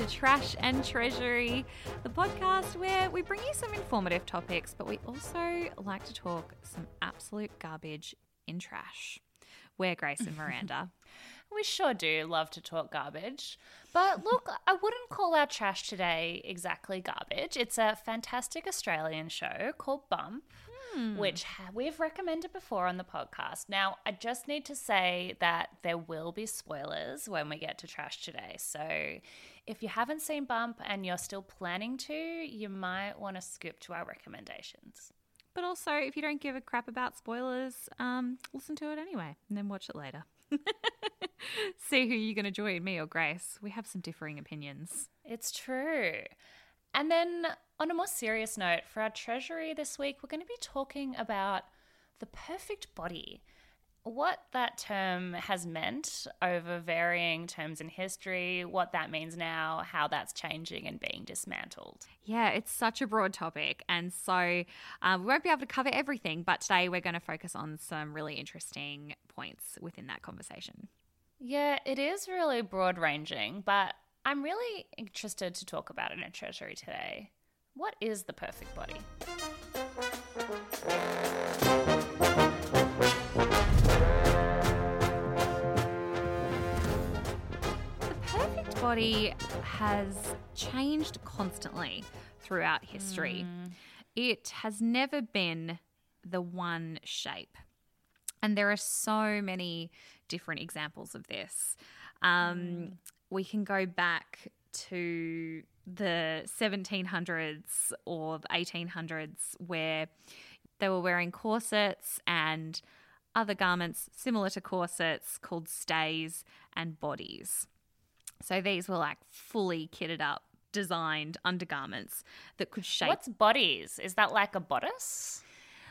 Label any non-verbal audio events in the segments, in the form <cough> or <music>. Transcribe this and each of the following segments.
and welcome back to Trash and Treasury, the podcast where we bring you some informative topics, but we also like to talk some absolute garbage in trash. We're Grace and Miranda. <laughs> We sure do love to talk garbage. But look, I wouldn't call our trash today exactly garbage. It's a fantastic Australian show called Bump, hmm. which we've recommended before on the podcast. Now, I just need to say that there will be spoilers when we get to trash today. So if you haven't seen Bump and you're still planning to, you might want to skip to our recommendations. But also, if you don't give a crap about spoilers, um, listen to it anyway and then watch it later. <laughs> See who you're going to join, me or Grace. We have some differing opinions. It's true. And then, on a more serious note, for our treasury this week, we're going to be talking about the perfect body. What that term has meant over varying terms in history, what that means now, how that's changing and being dismantled. Yeah, it's such a broad topic. And so um, we won't be able to cover everything, but today we're going to focus on some really interesting points within that conversation. Yeah, it is really broad ranging, but I'm really interested to talk about it in Treasury today. What is the perfect body? Body has changed constantly throughout history. It has never been the one shape. And there are so many different examples of this. Um, We can go back to the 1700s or the 1800s where they were wearing corsets and other garments similar to corsets called stays and bodies. So these were like fully kitted up, designed undergarments that could shape. What's bodies? Is that like a bodice?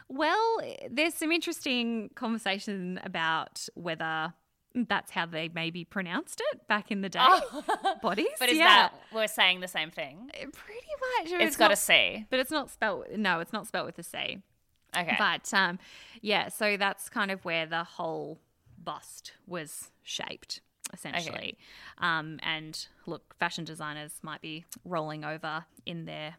Well, there's some interesting conversation about whether that's how they maybe pronounced it back in the day. Bodies, Oh. <laughs> But is yeah, that we're saying the same thing? pretty much? It's got a not, C. but it's not spelled. No, it's not spelled with a C. Okay. But um, yeah, so that's kind of where the whole bust was shaped, essentially. Um, and look, fashion designers might be rolling over in their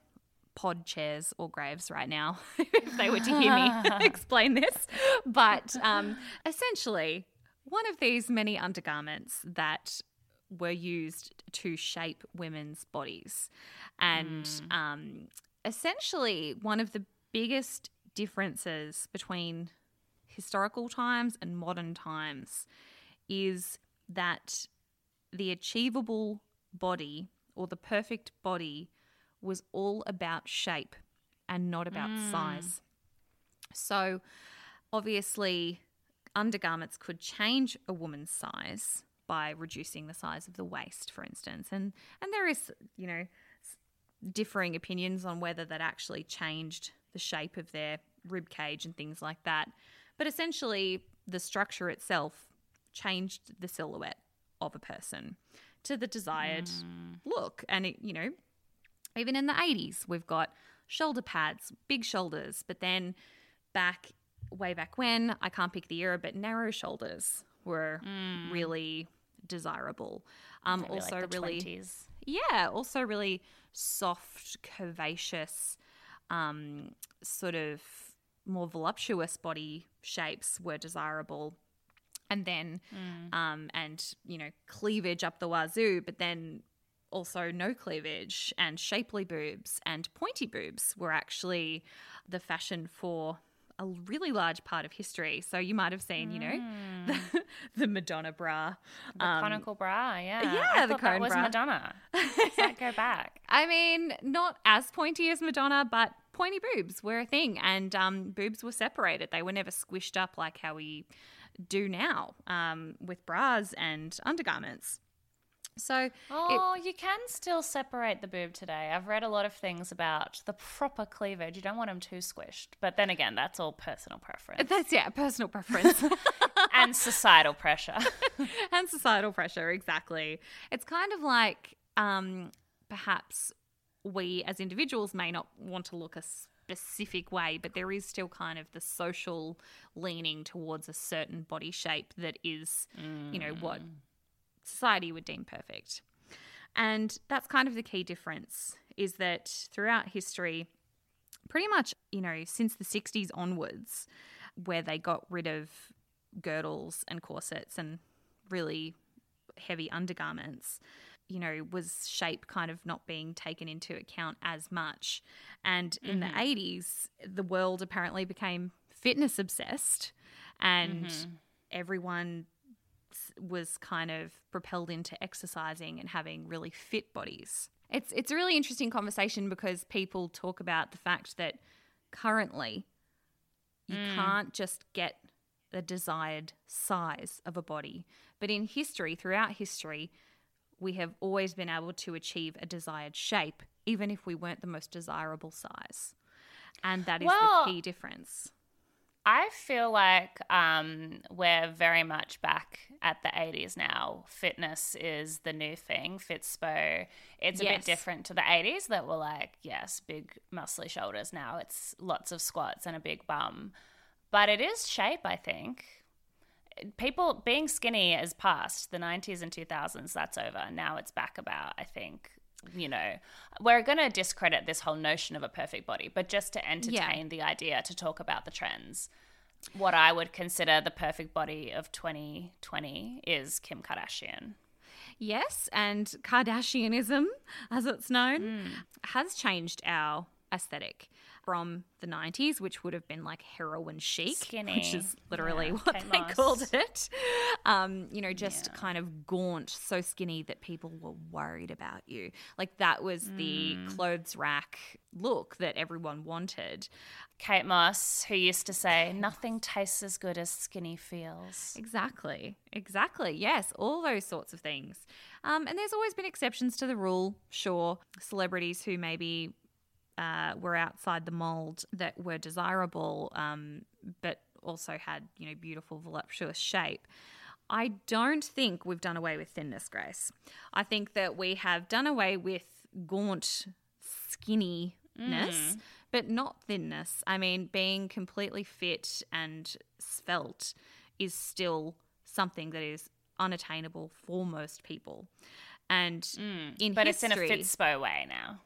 pod chairs or graves right now <laughs> if they were to hear me <laughs> explain this. But um, essentially, one of these many undergarments that were used to shape women's bodies. And um, essentially, one of the biggest differences between historical times and modern times is that the achievable body or the perfect body was all about shape and not about hmm. size. So, obviously, undergarments could change a woman's size by reducing the size of the waist, for instance. And and there is, you know, differing opinions on whether that actually changed the shape of their rib cage and things like that. But essentially, the structure itself changed the silhouette of a person to the desired look. And it, you know, even in the 80s, we've got shoulder pads, big shoulders, but then back way back when, I can't pick the era, but narrow shoulders were really desirable. Um, also, like really, 20s. yeah, also really soft, curvaceous, um, sort of more voluptuous body shapes were desirable. And then, um, and you know, cleavage up the wazoo, but then also no cleavage and shapely boobs and pointy boobs were actually the fashion for a really large part of history. So you might have seen, you know, the, <laughs> the Madonna bra. The conical bra, yeah. yeah, I the thought that was bra. Madonna. That go back? <laughs> I mean, not as pointy as Madonna, but pointy boobs were a thing, and um, boobs were separated. They were never squished up like how we do now um, with bras and undergarments. So, Oh, you can still separate the boob today. I've read a lot of things about the proper cleavage. You don't want them too squished. But then again, that's all personal preference that's yeah, personal preference <laughs> and societal pressure. <laughs> and societal pressure. Exactly. It's kind of like um, perhaps we as individuals may not want to look a specific way, but there is still kind of the social leaning towards a certain body shape that is, you know, what mm. society would deem perfect. And that's kind of the key difference is that throughout history, pretty much, you know, since the 60s onwards, where they got rid of girdles and corsets and really heavy undergarments, you know, was shape kind of not being taken into account as much. And in mm-hmm. the 80s, the world apparently became fitness obsessed and mm-hmm. everyone was kind of propelled into exercising and having really fit bodies. It's it's a really interesting conversation because people talk about the fact that currently you mm. can't just get the desired size of a body, but in history, throughout history, we have always been able to achieve a desired shape even if we weren't the most desirable size. And that is well, the key difference. I feel like um, we're very much back at the 80s now. Fitness is the new thing, Fitspo. It's a yes. bit different to the 80s that were like, yes, big muscly shoulders. Now it's lots of squats and a big bum. But it is shape, I think. People being skinny is past. The 90s and 2000s, that's over. Now it's back about, I think, you know, we're going to discredit this whole notion of a perfect body, but just to entertain yeah. the idea to talk about the trends. What I would consider the perfect body of 2020 is Kim Kardashian. Yes, and Kardashianism, as it's known, mm. has changed our aesthetic from the 90s, which would have been like heroin chic, Skinny. which is literally yeah, what they Moss. called it. Um, you know, just yeah. kind of gaunt, so skinny that people were worried about you. Like that was mm. the clothes rack look that everyone wanted. Kate Moss, who used to say, nothing tastes as good as skinny feels. Exactly. Exactly. Yes, all those sorts of things. Um, and there's always been exceptions to the rule, sure. Celebrities who maybe uh, were outside the mold that were desirable, um, but also had you know beautiful voluptuous shape. I don't think we've done away with thinness, Grace. I think that we have done away with gaunt skinniness, mm. but not thinness. I mean, being completely fit and svelte is still something that is unattainable for most people. And mm. in but history, it's in a Fitspo way now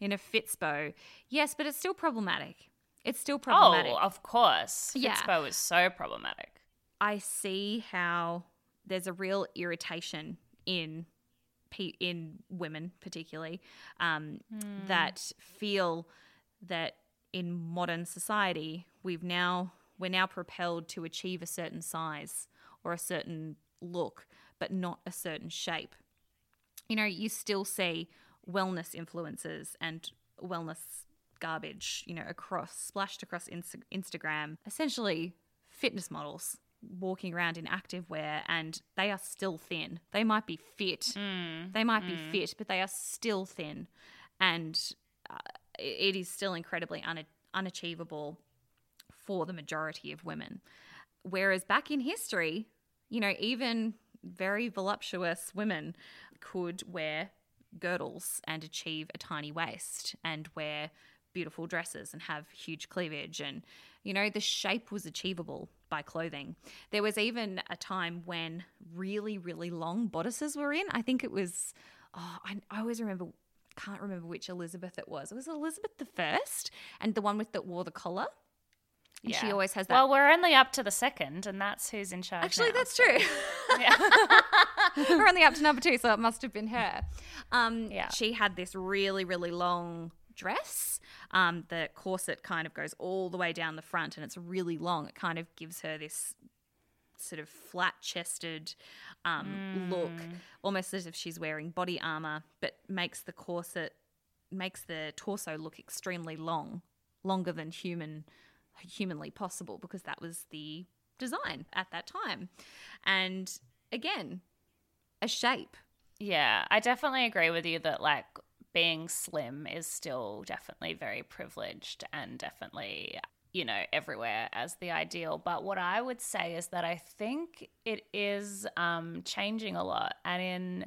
in a Fitspo. Yes, but it's still problematic. It's still problematic. Oh, of course. Yeah. Fitspo is so problematic. I see how there's a real irritation in in women, particularly, um, mm. that feel that in modern society we've now we're now propelled to achieve a certain size or a certain look, but not a certain shape. You know, you still see wellness influences and wellness garbage, you know, across splashed across Insta- Instagram, essentially fitness models walking around in active wear and they are still thin. They might be fit. Mm, they might mm. be fit, but they are still thin and uh, it is still incredibly un- unachievable for the majority of women. Whereas back in history, you know, even very voluptuous women could wear girdles and achieve a tiny waist and wear beautiful dresses and have huge cleavage and you know the shape was achievable by clothing there was even a time when really really long bodices were in i think it was oh i, I always remember can't remember which elizabeth it was it was elizabeth the first and the one with that wore the collar and yeah. she always has that. Well, we're only up to the second, and that's who's in charge. Actually, now, that's so. true. <laughs> <laughs> we're only up to number two, so it must have been her. Um, yeah. She had this really, really long dress. Um, the corset kind of goes all the way down the front, and it's really long. It kind of gives her this sort of flat chested um, mm. look, almost as if she's wearing body armor, but makes the corset, makes the torso look extremely long, longer than human humanly possible because that was the design at that time. And again, a shape. Yeah, I definitely agree with you that like being slim is still definitely very privileged and definitely you know everywhere as the ideal but what i would say is that i think it is um, changing a lot and in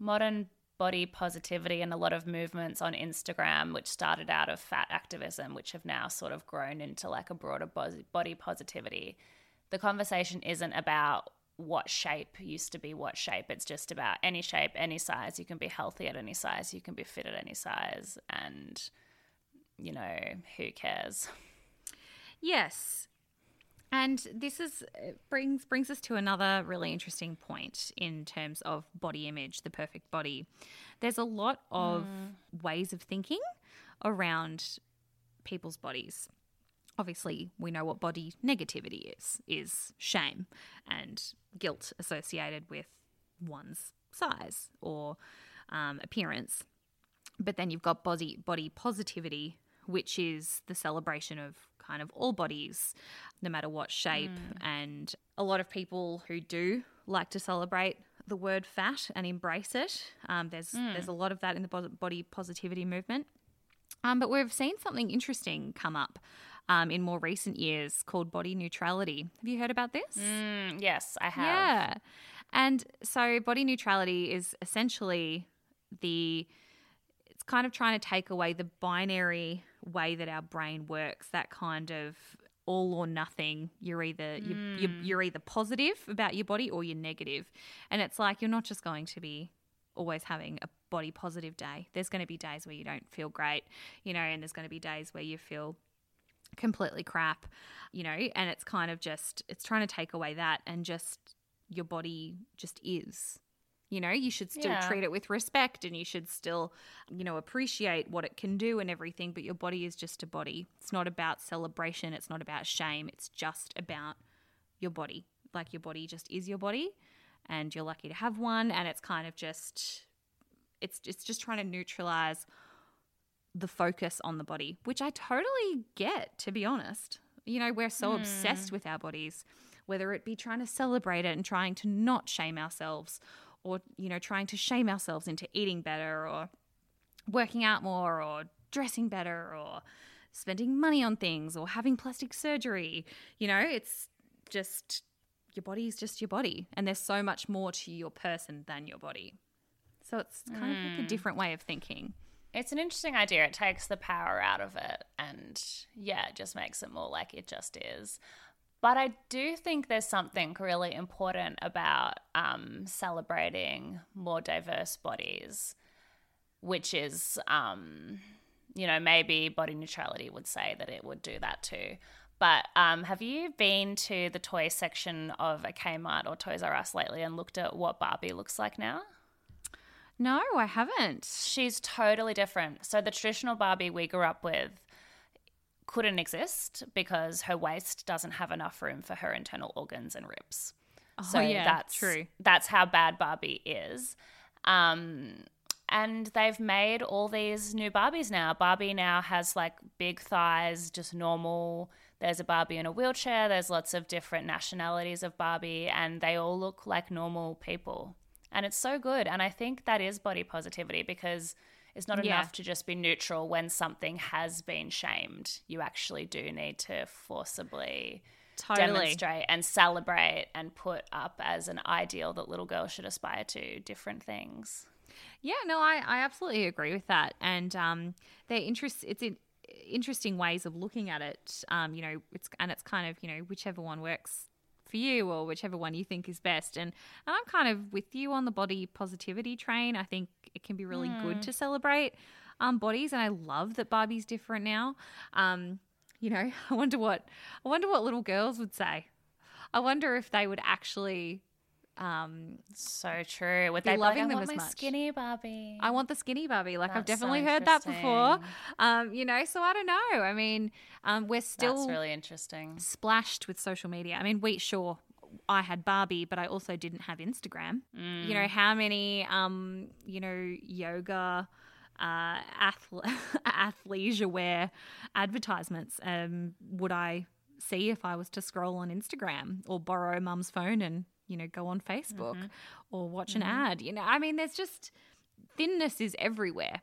modern body positivity and a lot of movements on Instagram, which started out of fat activism, which have now sort of grown into like a broader body positivity. The conversation isn't about what shape used to be what shape. It's just about any shape, any size. You can be healthy at any size, you can be fit at any size, and you know, who cares? Yes. And this is brings brings us to another really interesting point in terms of body image, the perfect body. There's a lot of mm. ways of thinking around people's bodies obviously we know what body negativity is is shame and guilt associated with one's size or um, appearance but then you've got body body positivity which is the celebration of kind of all bodies no matter what shape mm. and a lot of people who do like to celebrate the word fat and embrace it um, there's mm. there's a lot of that in the body positivity movement um, but we've seen something interesting come up um, in more recent years called body neutrality. Have you heard about this? Mm, yes, I have. Yeah. And so body neutrality is essentially the it's kind of trying to take away the binary way that our brain works, that kind of all or nothing. You're either mm. you're, you're, you're either positive about your body or you're negative. And it's like you're not just going to be always having a body positive day. There's going to be days where you don't feel great, you know, and there's going to be days where you feel completely crap, you know, and it's kind of just, it's trying to take away that and just your body just is. You know, you should still yeah. treat it with respect and you should still, you know, appreciate what it can do and everything, but your body is just a body. It's not about celebration, it's not about shame, it's just about your body. Like your body just is your body and you're lucky to have one and it's kind of just it's it's just trying to neutralize the focus on the body, which I totally get, to be honest. You know, we're so mm. obsessed with our bodies, whether it be trying to celebrate it and trying to not shame ourselves, or, you know, trying to shame ourselves into eating better, or working out more, or dressing better, or spending money on things, or having plastic surgery. You know, it's just your body is just your body, and there's so much more to your person than your body. So it's kind mm. of like a hmm. different way of thinking. It's an interesting idea. It takes the power out of it and yeah, it just makes it more like it just is. But I do think there's something really important about um, celebrating more diverse bodies, which is, um, you know, maybe body neutrality would say that it would do that too. But um, have you been to the toy section of a Kmart or Toys R Us lately and looked at what Barbie looks like now? No, I haven't. She's totally different. So the traditional Barbie we grew up with couldn't exist because her waist doesn't have enough room for her internal organs and ribs. Oh, so yeah, that's true. That's how bad Barbie is. Um, and they've made all these new Barbies now. Barbie now has like big thighs, just normal. There's a Barbie in a wheelchair. There's lots of different nationalities of Barbie, and they all look like normal people. And it's so good. And I think that is body positivity because it's not yeah. enough to just be neutral when something has been shamed. You actually do need to forcibly totally. demonstrate and celebrate and put up as an ideal that little girls should aspire to different things. Yeah, no, I, I absolutely agree with that. And um, they're interest, it's in, interesting ways of looking at it. Um, you know, it's and it's kind of you know whichever one works for you or whichever one you think is best. And, and I'm kind of with you on the body positivity train. I think it can be really mm. good hmm. to celebrate um, bodies, and I love that Barbie's different now. Um, you know, <laughs> I wonder what I wonder what little girls would say. I wonder if they would actually um, so true. Would they loving like, them as much? Skinny Barbie. I want the skinny Barbie. Like That's I've definitely so heard that before. Um, you know, so I don't know. I mean, um, we're still That's really interesting. Splashed with social media. I mean, we sure I had Barbie, but I also didn't have Instagram. Mm. You know, how many um, you know, yoga uh, athle- <laughs> athleisure wear advertisements um, would I see if I was to scroll on Instagram or borrow mum's phone and you know, go on Facebook mm-hmm. or watch mm-hmm. an ad. You know, I mean, there's just thinness is everywhere,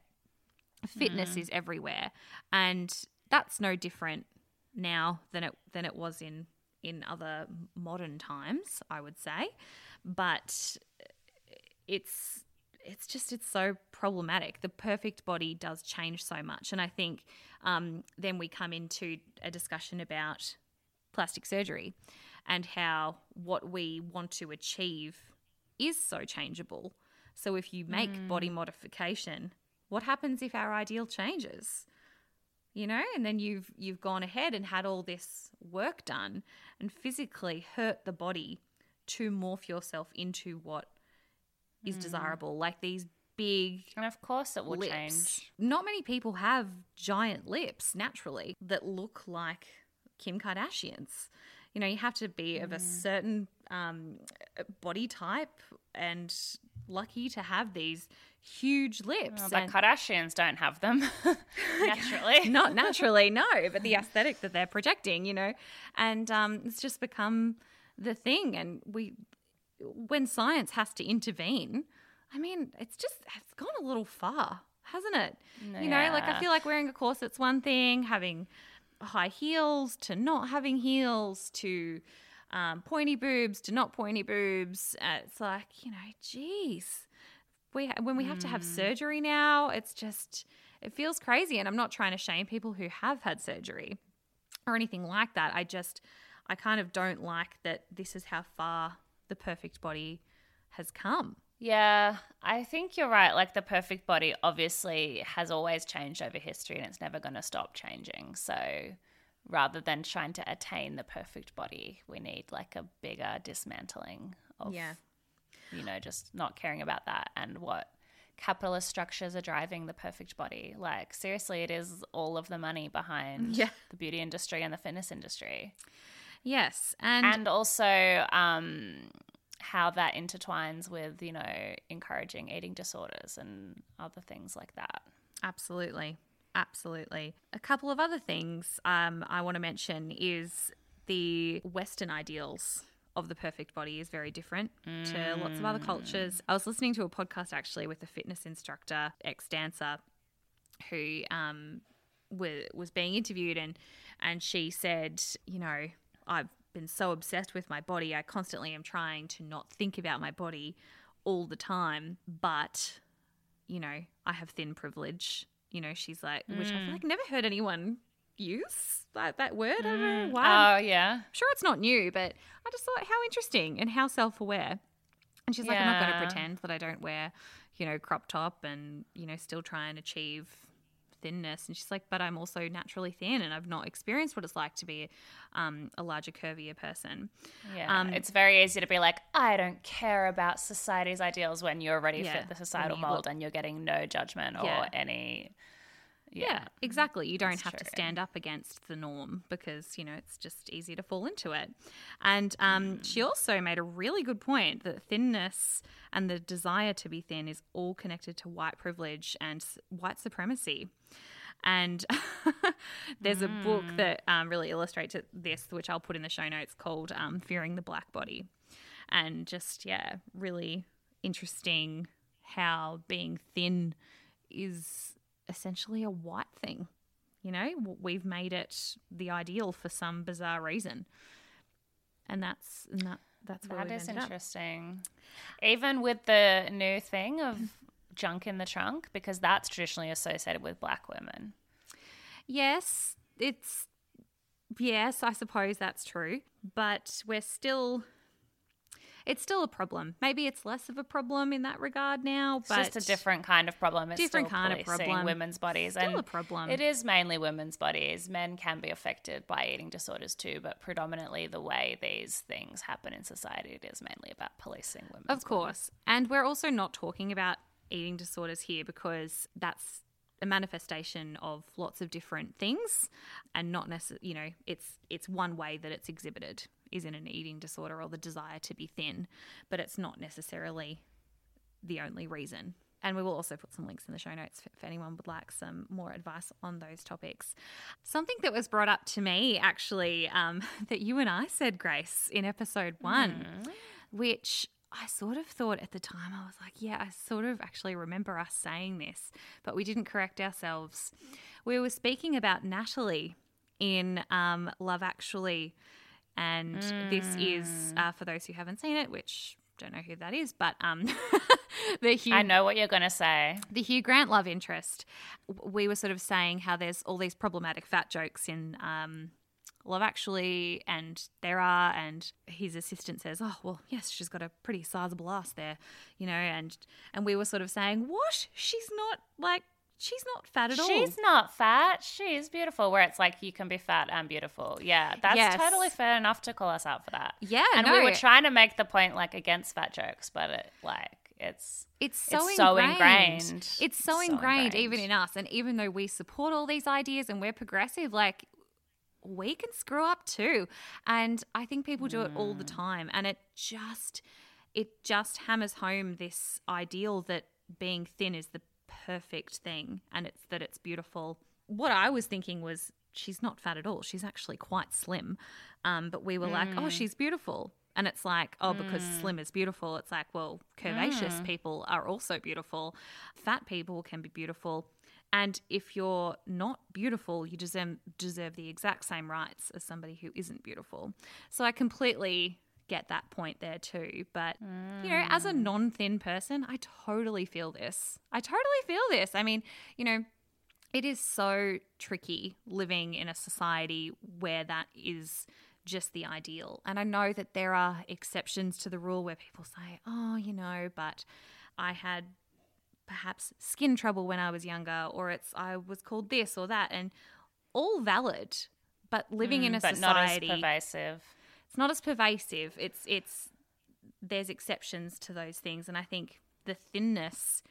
fitness mm. is everywhere, and that's no different now than it than it was in in other modern times, I would say. But it's it's just it's so problematic. The perfect body does change so much, and I think um, then we come into a discussion about plastic surgery and how what we want to achieve is so changeable. So if you make mm. body modification, what happens if our ideal changes? You know, and then you've you've gone ahead and had all this work done and physically hurt the body to morph yourself into what is mm. desirable. Like these big and of course it will lips. change not many people have giant lips naturally that look like kim kardashian's you know you have to be of a mm. certain um, body type and lucky to have these huge lips. Well, but Kardashians don't have them <laughs> <laughs> naturally. <laughs> Not naturally, no. But the aesthetic that they're projecting, you know, and um, it's just become the thing. And we, when science has to intervene, I mean, it's just it's gone a little far, hasn't it? Yeah. You know, like I feel like wearing a corset's one thing, having high heels to not having heels to um, pointy boobs to not pointy boobs. Uh, it's like you know, geez, we when we have mm. to have hmm. surgery now, it's just it feels crazy. And I'm not trying to shame people who have had surgery or anything like that. I just I kind of don't like that this is how far the perfect body has come. Yeah, I think you're right. Like the perfect body obviously has always changed over history and it's never going to stop changing. So rather than trying to attain the perfect body, we need like a bigger dismantling of, yeah. you know, just not caring about that and what capitalist structures are driving the perfect body. Like, seriously, it is all of the money behind yeah. the beauty industry and the fitness industry. Yes. And, and also, um, how that intertwines with, you know, encouraging eating disorders and other things like that. Absolutely. Absolutely. A couple of other things um, I want to mention is the Western ideals of the perfect body is very different mm. to lots of other cultures. I was listening to a podcast actually with a fitness instructor, ex dancer, who um, was, was being interviewed, and and she said, you know, I've been so obsessed with my body. I constantly am trying to not think about my body all the time, but you know, I have thin privilege. You know, she's like, mm. which I've like never heard anyone use that, that word. Mm. I don't know mm. why. Oh, yeah. I'm sure it's not new, but I just thought how interesting and how self aware. And she's yeah. like, I'm not going to pretend that I don't wear, you know, crop top and, you know, still try and achieve thinness. And she's like, but I'm also naturally thin and I've not experienced what it's like to be um, a larger, curvier person. Yeah. Um, it's very easy to be like, I don't care about society's ideals when you already yeah, fit the societal mold look- and you're getting no judgment or yeah. any yeah, yeah exactly. You don't have true. to stand up against the norm because, you know, it's just easy to fall into it. And um, mm. she also made a really good point that thinness and the desire to be thin is all connected to white privilege and white supremacy. And <laughs> there's mm. a book mm. that um, really illustrates this, which I'll put in the show notes, called um, Fearing the Black Body. And just, yeah, really interesting how being thin is essentially a white thing. You know, we've made it the ideal for some bizarre reason, and that's and that that's where that is interesting. Up. Even with the new thing of junk in the trunk, because that's traditionally associated with black women. Yes, it's yes, I suppose that's true, but we're still it's still a problem. Maybe it's less of a problem in that regard now, but it's just a different kind of problem. It's different kind of problem. Women's bodies, still and a problem. It is mainly women's bodies. Men can be affected by eating disorders too, but predominantly the way these things happen in society, it is mainly about policing women. Of course, bodies. and we're also not talking about eating disorders here because that's a manifestation of lots of different things and not necessarily you know it's it's one way that it's exhibited is in an eating disorder or the desire to be thin, but it's not necessarily the only reason. And we will also put some links in the show notes if anyone would like some more advice on those topics. Something that was brought up to me, actually, um, <laughs> that you and I said, Grace, in episode one, mm. which I sort of thought at the time, I was like, yeah, I sort of actually remember us saying this, but we didn't correct ourselves. We were speaking about Natalie in um, Love Actually and mm. this is, mm. uh, for those who haven't seen it, which don't know who that is, but um, <laughs> the Hugh, I know what you're going to say. The Hugh Grant love interest. We were sort of saying how there's all these problematic fat jokes in um, Love Actually and there are, and his assistant says, "Oh, well, yes, she's got a pretty sizable ass there," you know, and and we were sort of saying, "What? She's not like." She's not fat at all. She's not fat. She's beautiful. Where it's like you can be fat and beautiful. Yeah, that's Yes. totally fair enough to call us out for that. Yeah, and no. we were trying to make the point like against fat jokes, but it like it's It's so, It's so ingrained. ingrained. It's so, So ingrained, ingrained. even in us. And even though we support all these ideas and we're progressive, like we can screw up too. And I think people do it all the mm. time. And it just it just hammers home this ideal that being thin is the perfect thing and it's that it's beautiful. What I was thinking was she's not fat at all. She's actually quite slim. Um, but we were like, oh, mm. she's beautiful. And it's like, oh, because mm. slim is beautiful. It's like, well, curvaceous mm. people are also beautiful. Fat people can be beautiful. And if you're not beautiful, you deserve, deserve the exact same rights as somebody who isn't beautiful. So I completely get that point there too. But, you know, as a non thin person, I totally feel this. I totally feel this. I mean, you know, it is so tricky living in a society where that is just the ideal. And I know that there are exceptions to the rule where people say, oh, you know, but I had perhaps skin trouble when I was younger, or it's I was called this or that, and all valid. But living in a Mm, but not as society, pervasive. It's not as pervasive. It's it's there's exceptions to those things, and I think the thinness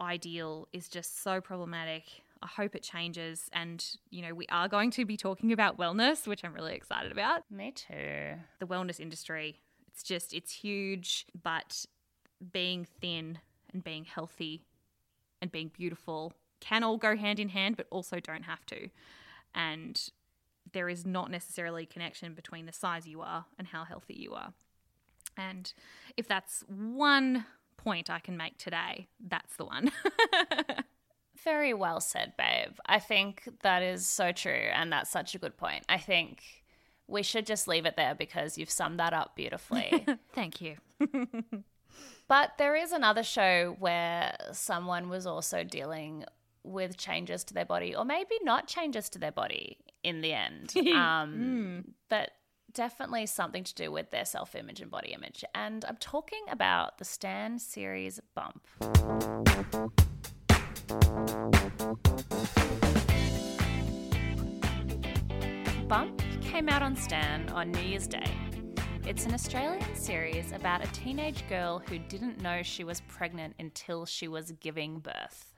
ideal is just so problematic. I hope it changes, and you know we are going to be talking about wellness, which I'm really excited about. Me too. The wellness industry, it's just it's huge, but being thin and being healthy and being beautiful can all go hand in hand, but also don't have to. And there is not necessarily a connection between the size you are and how healthy you are. And if that's one point I can make today, that's the one. <laughs> Very well said, babe. I think that is so true, and that's such a good point. I think we should just leave it there because you've summed that up beautifully. <laughs> Thank you. <laughs> but there is another show where someone was also dealing with changes to their body, or maybe not changes to their body in the end. <laughs> Um, But definitely something to do with their self image and body image. And I'm talking about the Stan series Bump. Bump came out on Stan on New Year's Day. It's an Australian series about a teenage girl who didn't know she was pregnant until she was giving birth.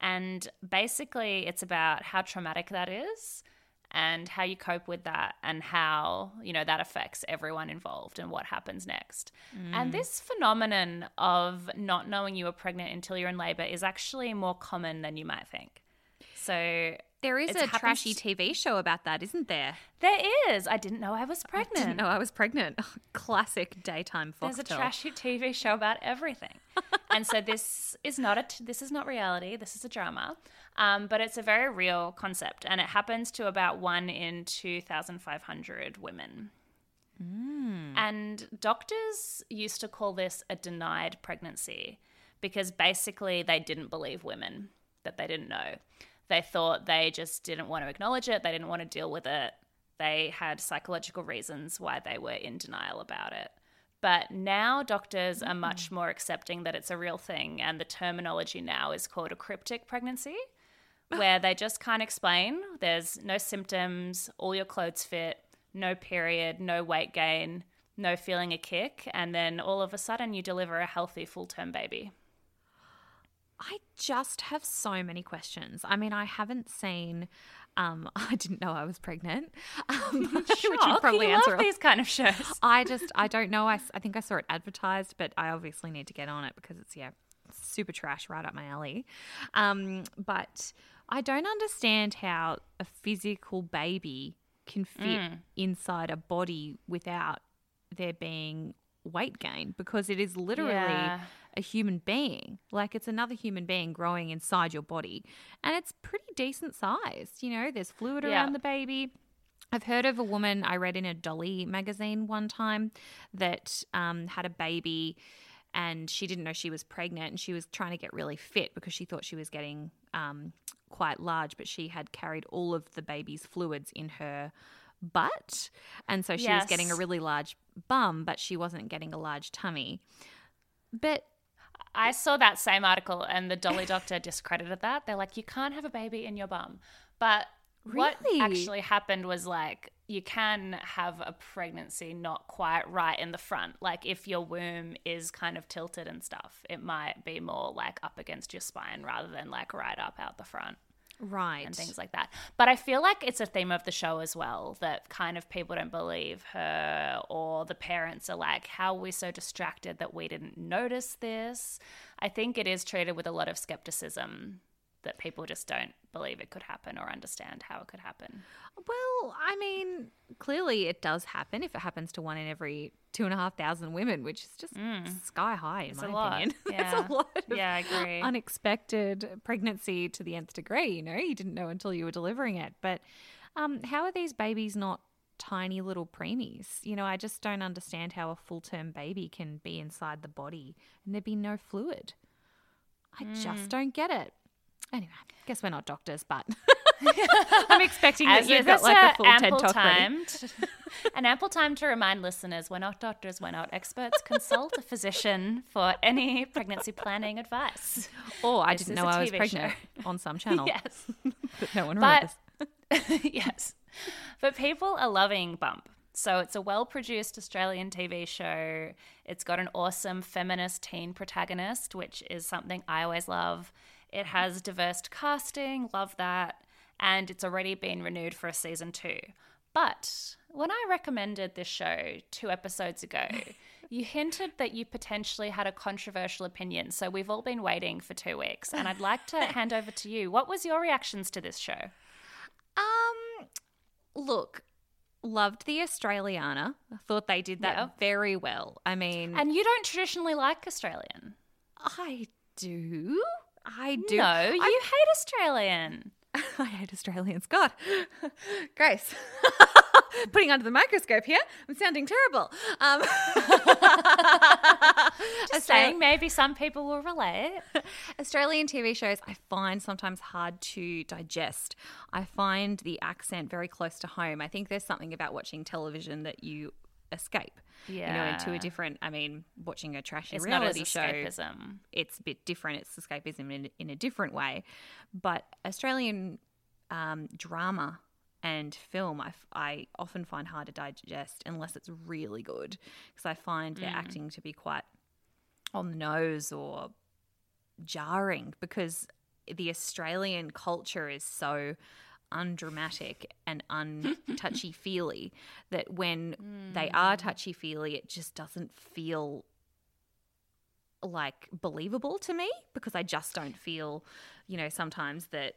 And basically, it's about how traumatic that is and how you cope with that and how, you know, that affects everyone involved and what happens next. And mm. this phenomenon of not knowing you were pregnant until you're in labor is actually more common than you might think. So There is It a trashy TV show about that, isn't there? there is. I didn't know I was pregnant. Didn't know I was pregnant. <laughs> Classic daytime There's a trashy TV show about everything, <laughs> and so this is not a t- this is not reality. This is a drama, um, but it's a very real concept, and it happens to about one in two thousand five hundred women. And doctors used to call this a denied pregnancy because basically they didn't believe women that they didn't know. They thought they just didn't want to acknowledge it, they didn't want to deal with it. They had psychological reasons why they were in denial about it. But now doctors are mm. much more accepting that it's a real thing, and the terminology now is called a cryptic pregnancy, where they just can't explain. There's no symptoms, all your clothes fit, no period, no weight gain, no feeling a kick, and then all of a sudden you deliver a healthy full term baby. I just have so many questions. I mean, I haven't seen. Um, <laughs> I didn't know I was pregnant, um, <laughs> <laughs> which would probably you answer. love all- these kind of shows. I just, I don't know. I, I think I saw it advertised, but I obviously need to get on it because it's yeah, super trash right up my alley. Um, but I don't understand how a physical baby can fit inside a body without there being weight gain because it is literally Yeah. A human being. Like it's another human being growing inside your body. And it's pretty decent sized. You know, there's fluid Yeah. around the baby. I've heard of a woman I read in a Dolly magazine one time that um, had a baby and she didn't know she was pregnant and she was trying to get really fit because she thought she was getting um, quite large, but she had carried all of the baby's fluids in her butt. And so she was getting a really large bum, but she wasn't getting a large tummy. But I saw that same article and the Dolly Doctor discredited that. They're like, you can't have a baby in your bum. But what Really? actually happened was like, you can have a pregnancy not quite right in the front. Like, if your womb is kind of tilted and stuff, it might be more like up against your spine rather than like right up out the front right. and things like that. But I feel like it's a theme of the show as well that kind of people don't believe her or the parents are like, how are we so distracted that we didn't notice this? I think it is treated with a lot of skepticism that people just don't believe it could happen or understand how it could happen. Well, I mean, clearly it does happen if it happens to one in every two and a half thousand women, which is just sky high in Mm. It's my a lot. opinion. <laughs> That's Yeah. a lot of Yeah, I agree. unexpected pregnancy to the nth degree. You know, you didn't know until you were delivering it. But um, how are these babies not tiny little preemies? You know, I just don't understand how a full term baby can be inside the body and there be no fluid. I Mm. just don't get it. Anyway, guess we're not doctors, but <laughs> I'm expecting that you've got like a full TED talk time, to, <laughs> an ample time to remind listeners we're not doctors, we're not experts. Consult a physician for any pregnancy planning advice. <laughs> Or I This didn't know I was pregnant on some channel, Yes. but no one But- yes. But people are loving Bump. So it's a well produced Australian TV show. It's got an awesome feminist teen protagonist, which is something I always love. It has diverse casting, love that. And it's already been renewed for a season two. But when I recommended this show two episodes ago, <laughs> you hinted that you potentially had a controversial opinion. So we've all been waiting for two weeks. And I'd like to <laughs> hand over to you. What was your reactions to this show? Um, look, loved the Australiana. I thought they did that Yeah. very well. I mean, And you don't traditionally like Australian. I do. I do. No, I, you hate Australian. <laughs> I hate Australians. <laughs> God, Grace, <laughs> putting under the microscope here. I'm sounding terrible. Um, Just saying, maybe some people will relate. Australian TV shows I find sometimes hard to digest. I find the accent very close to home. I think there's something about watching television that you escape. You know, into a different, I mean, watching a trashy It's reality show, escapism. it's a bit different. It's escapism in, in a different way. But Australian um, drama and film, I, I often find hard to digest unless it's really good because I find their acting to be quite on the nose or jarring because the Australian culture is so undramatic and untouchy feely <laughs> that when hmm. they are touchy feely, it just doesn't feel like believable to me because I just don't feel, you know, sometimes that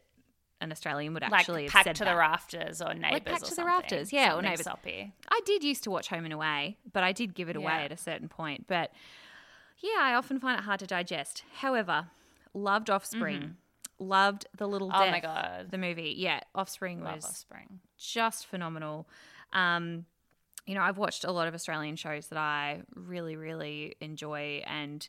an Australian would actually like have packed said to that. the rafters or neighbours Packed or to the something. Rafters, yeah, or Neighbours. soppy. I did used to watch Home and Away, but I did give it away Yeah. at a certain point. But yeah, I often find it hard to digest. However, loved Offspring. Mm-hmm. Loved The Little Mm-hmm. Oh my God. The movie. Yeah, Offspring Love was Offspring. just phenomenal. Um, you know, I've watched a lot of Australian shows that I really, really enjoy, and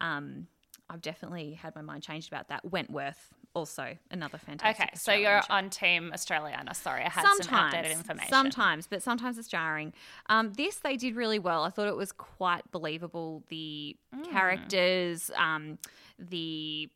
um, I've definitely had my mind changed about that. Wentworth, also another fantastic. Okay, so Australian you're show. on Team Australiana. Sorry, I had some outdated information. Sometimes, but sometimes it's jarring. Um, this they did really well. I thought it was quite believable. The Mm. characters, um, the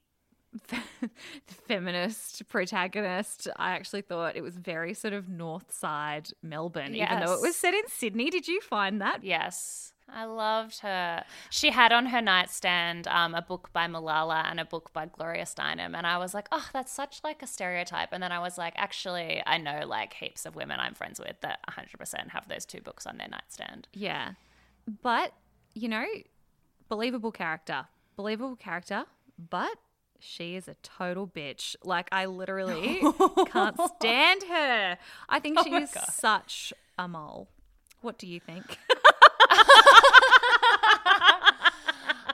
<laughs> feminist protagonist. I actually thought it was very sort of north side Melbourne, even though it was set in Sydney. Did you find that? Yes. I loved her. She had on her nightstand um, a book by Malala and a book by Gloria Steinem, and I was like, "Oh, that's such like a stereotype." And then I was like, "Actually, I know like heaps of women I'm friends with that 100% have those two books on their nightstand." Yeah. But, you know, believable character. Believable character, but she is a total bitch. Like, I literally <laughs> can't stand her. I think oh she my is God. such a mole. What do you think? <laughs>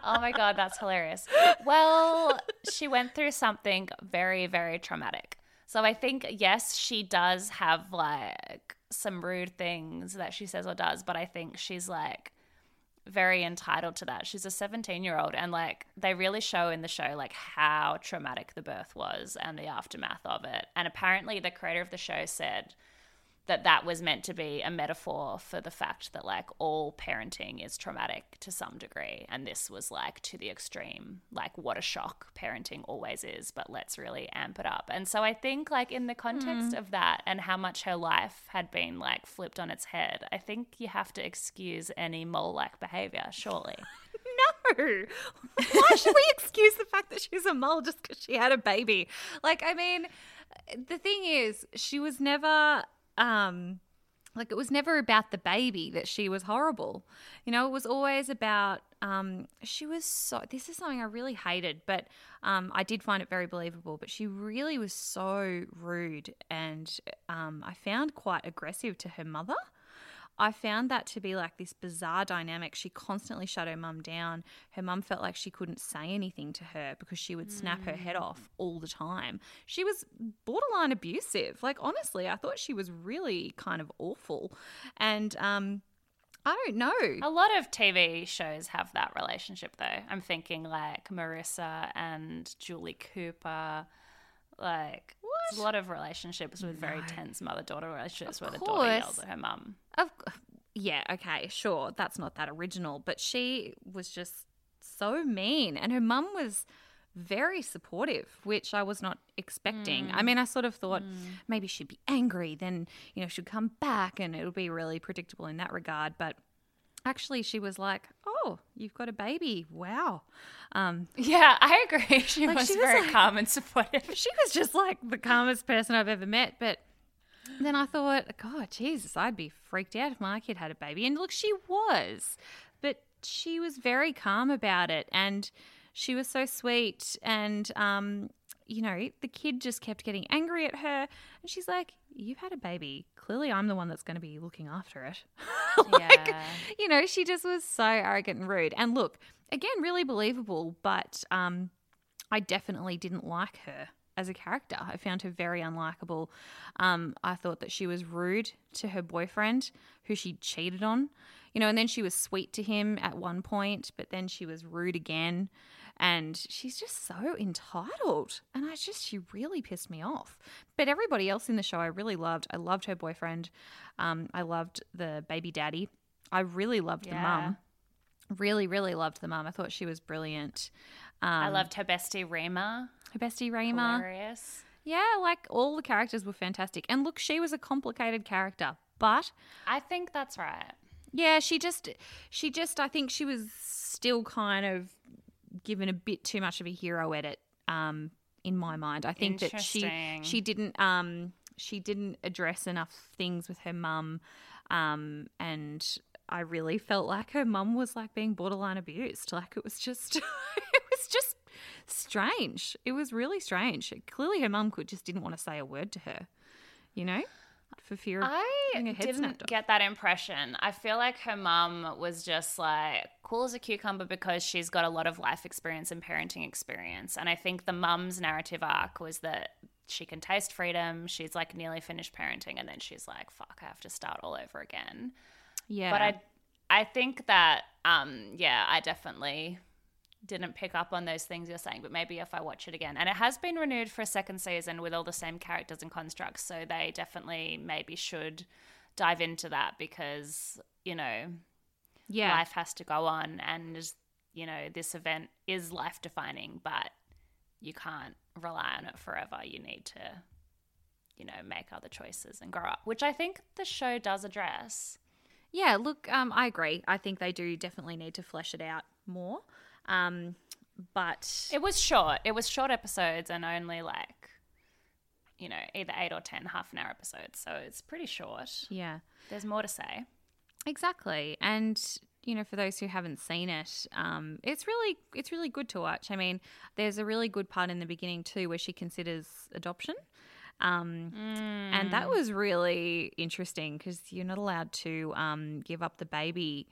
Oh my god, that's hilarious. Well, she went through something very, very traumatic. So I think yes, she does have like some rude things that she says or does, but I think she's like very entitled to that. She's a 17 year old, and like they really show in the show like how traumatic the birth was and the aftermath of it. And apparently, the creator of the show said that that was meant to be a metaphor for the fact that like all parenting is traumatic to some degree and this was like to the extreme. Like what a shock parenting always is but let's really amp it up. And so i think like in the context mm. of that and how much her life had been like flipped on its head i think you have to excuse any mole like behavior surely. <laughs> No! Why should we excuse the fact that she's a mole just because she had a baby? Like i mean the thing is she was never um like it was never about the baby that she was horrible. You know it was always about um she was so this is something i really hated but um i did find it very believable but she really was so rude and um i found quite aggressive to her mother I found that to be like this bizarre dynamic. She constantly shut her mum down. Her mum felt like she couldn't say anything to her because she would snap her head off mm. all the time. She was borderline abusive. Like, honestly, I thought she was really kind of awful. And, um, I don't know. A lot of TV shows have that relationship, though. I'm thinking like Marissa and Julie Cooper. Like, a lot of relationships with very tense mother daughter relationships where the daughter yells at her mum. Of yeah, okay, sure, that's not that original, but she was just so mean, and her mum was very supportive, which I was not expecting. Mm. I mean, I sort of thought mm. maybe she'd be angry, then you know she'd come back, and it'll be really predictable in that regard, but actually she was like, "Oh, you've got a baby! Wow." Um, yeah, I agree. <laughs> She like was she very like, calm and supportive. <laughs> She was just like the calmest person I've ever met. But then I thought, God, Jesus, I'd be freaked out if my kid had a baby. And look, she was, but she was very calm about it, and she was so sweet. And um, you know, the kid just kept getting angry at her. And she's like, You've had a baby. Clearly, I'm the one that's going to be looking after it. <laughs> like, yeah. you know, she just was so arrogant and rude. And look, again, really believable, but um, I definitely didn't like her as a character. I found her very unlikable. Um, I thought that she was rude to her boyfriend, who she cheated on. You know, and then she was sweet to him at one point, but then she was rude again and she's just so entitled. And i just she really pissed me off. But everybody else in the show i really loved. I loved her boyfriend. Um, i loved the baby daddy. I really loved yeah. the mum. Really really loved the mum. I thought she was brilliant. Um, i loved her bestie Reema her bestie Reema hilarious. Yeah like all the characters were fantastic. And look she was a complicated character but i think that's right. Yeah she just she just i think she was still kind of given a bit too much of a hero edit um, in my mind. I think that she she didn't um, she didn't address enough things with her mum, um, and I really felt like her mum was like being borderline abused. Like it was just <laughs> it was just strange. It was really strange. Clearly, her mum could just didn't want to say a word to her. You know for fear of I didn't get that impression. I feel like her mum was just like cool as a cucumber because she's got a lot of life experience and parenting experience. And I think the mum's narrative arc was that she can taste freedom. She's like nearly finished parenting, and then she's like, "Fuck, I have to start all over again." Yeah, but I, I think that, um, yeah, I definitely didn't pick up on those things you're saying, but maybe if I watch it again. And it has been renewed for a second season with all the same characters and constructs, so they definitely maybe should dive into that because, you know, yeah. life has to go on and you know, this event is life defining, but you can't rely on it forever. You need to you know, make other choices and grow up, which I think the show does address. Yeah, look, um, I agree. I think they do definitely need to flesh it out more. Um, but it was short. It was short episodes and only like, you know, either eight or ten half an hour episodes. So it's pretty short. Yeah. There's more to say. Exactly. And you know, for those who haven't seen it, um, it's really it's really good to watch. I mean, there's a really good part in the beginning too where she considers adoption. Um, mm. And that was really interesting because you're not allowed to um, give up the baby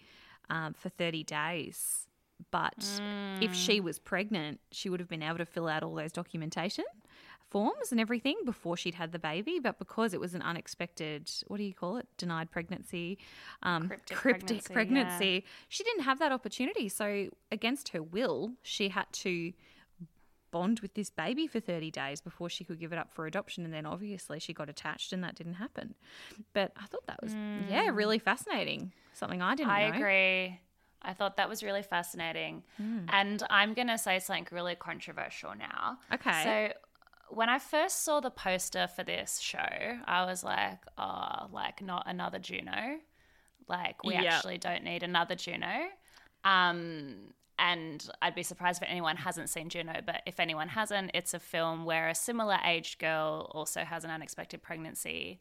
um, for 30 days. But mm. if she was pregnant, she would have been able to fill out all those documentation forms and everything before she'd had the baby. But because it was an unexpected, what do you call it? Denied pregnancy, um, cryptic, cryptic, pregnancy, pregnancy yeah. she didn't have that opportunity. So, against her will, she had to bond with this baby for 30 days before she could give it up for adoption. And then obviously she got attached and that didn't happen. But I thought that was, yeah, really fascinating. Something I didn't I know. agree. I thought that was really fascinating. And I'm going to say something really controversial now. Okay. So when I first saw the poster for this show, I was like, oh, like not another Juno. Like we Yeah. actually don't need another Juno. Um, and I'd be surprised if anyone hasn't seen Juno, but if anyone hasn't, it's a film where a similar aged girl also has an unexpected pregnancy.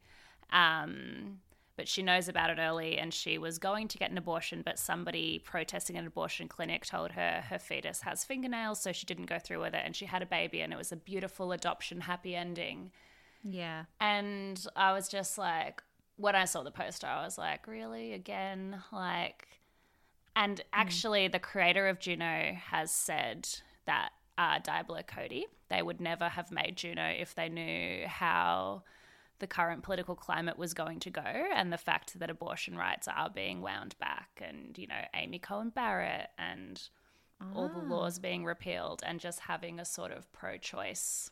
Um, but she knows about it early and she was going to get an abortion, but somebody protesting an abortion clinic told her her fetus has fingernails, so she didn't go through with it and she had a baby and it was a beautiful adoption happy ending. yeah. And I was just like, when I saw the poster, I was like, really? Again? Like, and actually, the creator of Juno has said that uh, Diablo Cody, they would never have made Juno if they knew how the current political climate was going to go and the fact that abortion rights are being wound back and, you know, Amy Coney Barrett and all the laws being repealed and just having a sort of pro choice,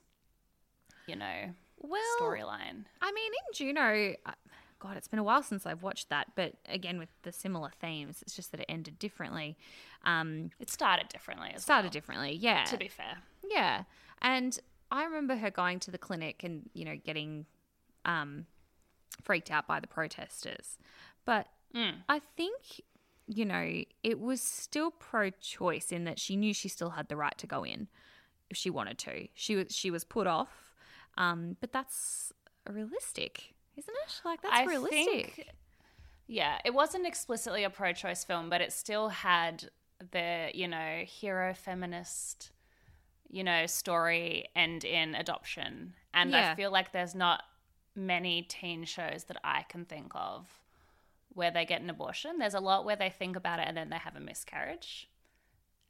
you know, Well, storyline. I mean, in Juno, uh, God, it's been a while since I've watched that, but again, with the similar themes, it's just that it ended differently. Um, It started differently as started well, differently, yeah. to be fair. Yeah. And I remember her going to the clinic and, you know, getting um, freaked out by the protesters. But I think, you know, it was still pro choice in that she knew she still had the right to go in if she wanted to. She was she was put off. Um, but that's realistic, isn't it? Like that's I realistic. think- Yeah, it wasn't explicitly a pro choice film, but it still had the, you know, hero feminist, you know, story end in adoption. And Yeah. I feel like there's not many teen shows that I can think of where they get an abortion. There's a lot where they think about it and then they have a miscarriage.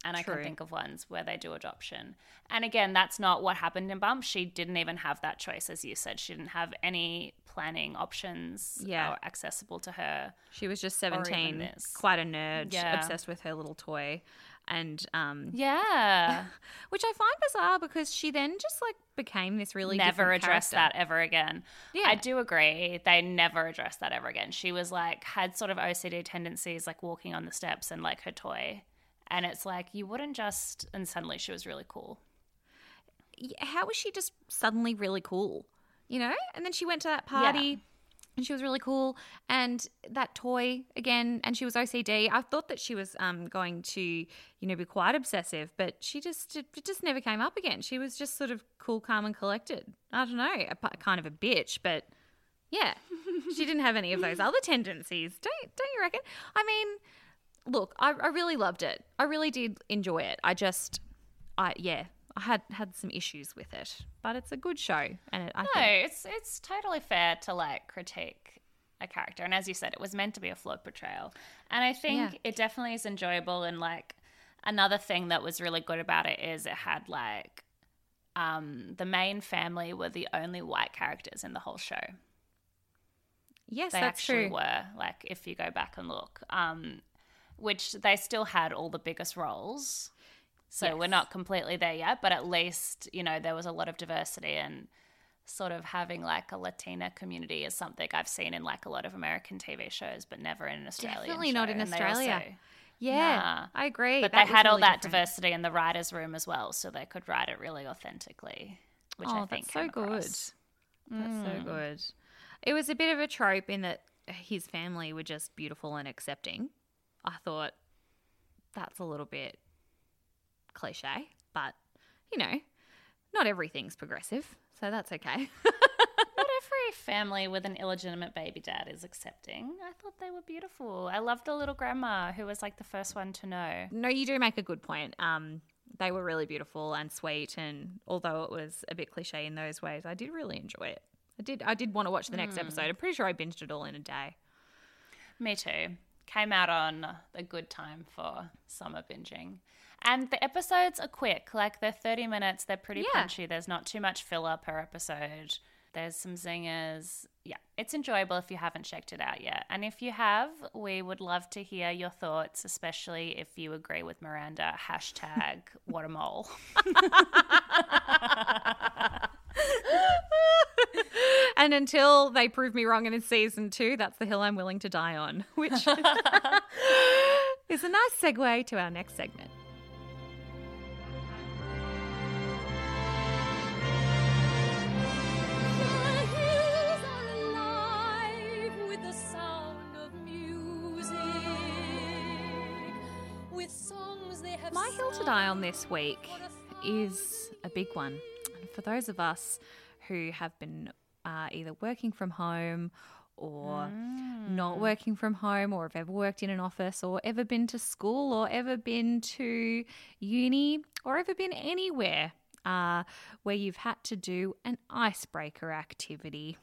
And I can think of ones where they do adoption. And again, that's not what happened in Bump. She didn't even have that choice, as you said. She didn't have any planning options Yeah. accessible to her. She was just 17, quite a nerd, Yeah. obsessed with her little toy. And um, Yeah. <laughs> which I find bizarre because she then just like became this really never addressed character. that ever again. Yeah. I do agree. They never addressed that ever again. She was like, had sort of OCD tendencies, like walking on the steps and like her toy. And it's like, you wouldn't just, and suddenly she was really cool. Yeah, How was she just suddenly really cool? You know? And then she went to that party and she was really cool. And that toy again, and she was OCD. I thought that she was um, going to, you know, be quite obsessive, but she just it just never came up again. She was just sort of cool, calm, and collected. I don't know, a, kind of a bitch, but yeah, she didn't have any of those other tendencies. Don't don't you reckon? I mean, look, I, I really loved it. I really did enjoy it. I just, I yeah, I had had some issues with it, but it's a good show, and it, I No, think it's it's totally fair to like critique a character, and as you said, it was meant to be a flawed portrayal, and I think Yeah. it definitely is enjoyable. And like another thing that was really good about it is it had like um, the main family were the only white characters in the whole show. yes, They that's actually true. were like if you go back and look, um, which they still had all the biggest roles. So we're not completely there yet, but at least you know there was a lot of diversity and sort of having like a Latina community is something I've seen in like a lot of American TV shows, but never in an Australian. Definitely not in And Australia. also- Yeah, Nah. I agree. but That they had all that different. diversity in the writers' room as well, so they could write it really authentically, which oh, I Oh, think that's so came good. across. That's so mm. good. It was a bit of a trope in that his family were just beautiful and accepting. I thought that's a little bit cliche, but you know, not everything's progressive, so that's okay. <laughs> Not every family with an illegitimate baby dad is accepting. I thought they were beautiful. I loved the little grandma who was like the first one to know. no, you do make a good point. Um, they were really beautiful and sweet, and although it was a bit cliche in those ways, I did really enjoy it. I did. I did want to watch the next episode. I'm pretty sure I binged it all in a day. Me too. Came out on a good time for summer binging. And the episodes are quick, like they're 30 minutes, they're pretty yeah. punchy. There's not too much filler per episode. There's some zingers. Yeah, it's enjoyable if you haven't checked it out yet. And if you have, we would love to hear your thoughts, especially if you agree with Miranda. Hashtag <laughs> what a mole. <laughs> and until they prove me wrong in season two, that's the hill I'm willing to die on, which <laughs> is a nice segue to our next segment. My hill to die on this week is a big one. And for those of us who have been uh, either working from home or not working from home or have ever worked in an office or ever been to school or ever been to uni or ever been anywhere uh, where you've had to do an icebreaker activity.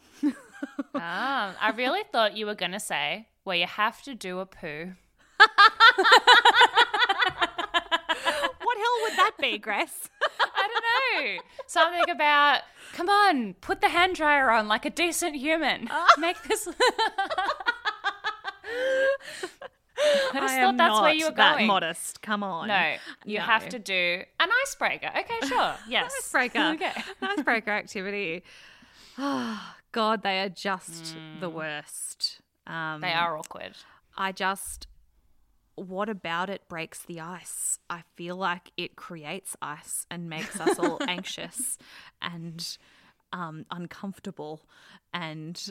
Ah, <laughs> I really thought you were going to say where you have to do a poo. <laughs> what hell would that be, Grace? <laughs> I don't know. Something about, come on, put the hand dryer on like a decent human. <laughs> Make this. <laughs> I just I thought that's where you were that going. modest. Come on. No, you No. have to do an icebreaker. Okay, sure. Yes. icebreaker. Okay. icebreaker activity. Oh, <sighs> God, they are just the worst. Um, They are awkward. I just, what about it breaks the ice? I feel like it creates ice and makes us all <laughs> anxious and um, uncomfortable. And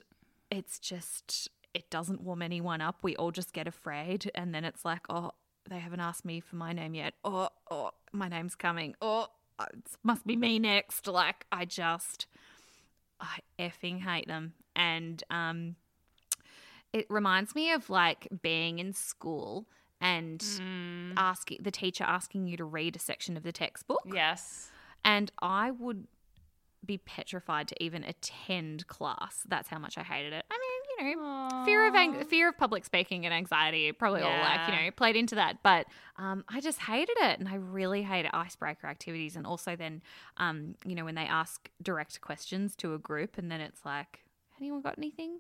it's just, it doesn't warm anyone up. We all just get afraid. And then it's like, oh, they haven't asked me for my name yet. Oh, oh, my name's coming. Oh, it must be me next. Like, I just, I effing hate them. And, um, it reminds me of like being in school and asking the teacher asking you to read a section of the textbook. Yes. and i would be petrified to even attend class. That's how much i hated it. I mean you know fear of ang- fear of public speaking and anxiety probably all like you know played into that. But um, i just hated it and i really hated icebreaker activities. And also then um, you know when they ask direct questions to a group and then it's like anyone got anything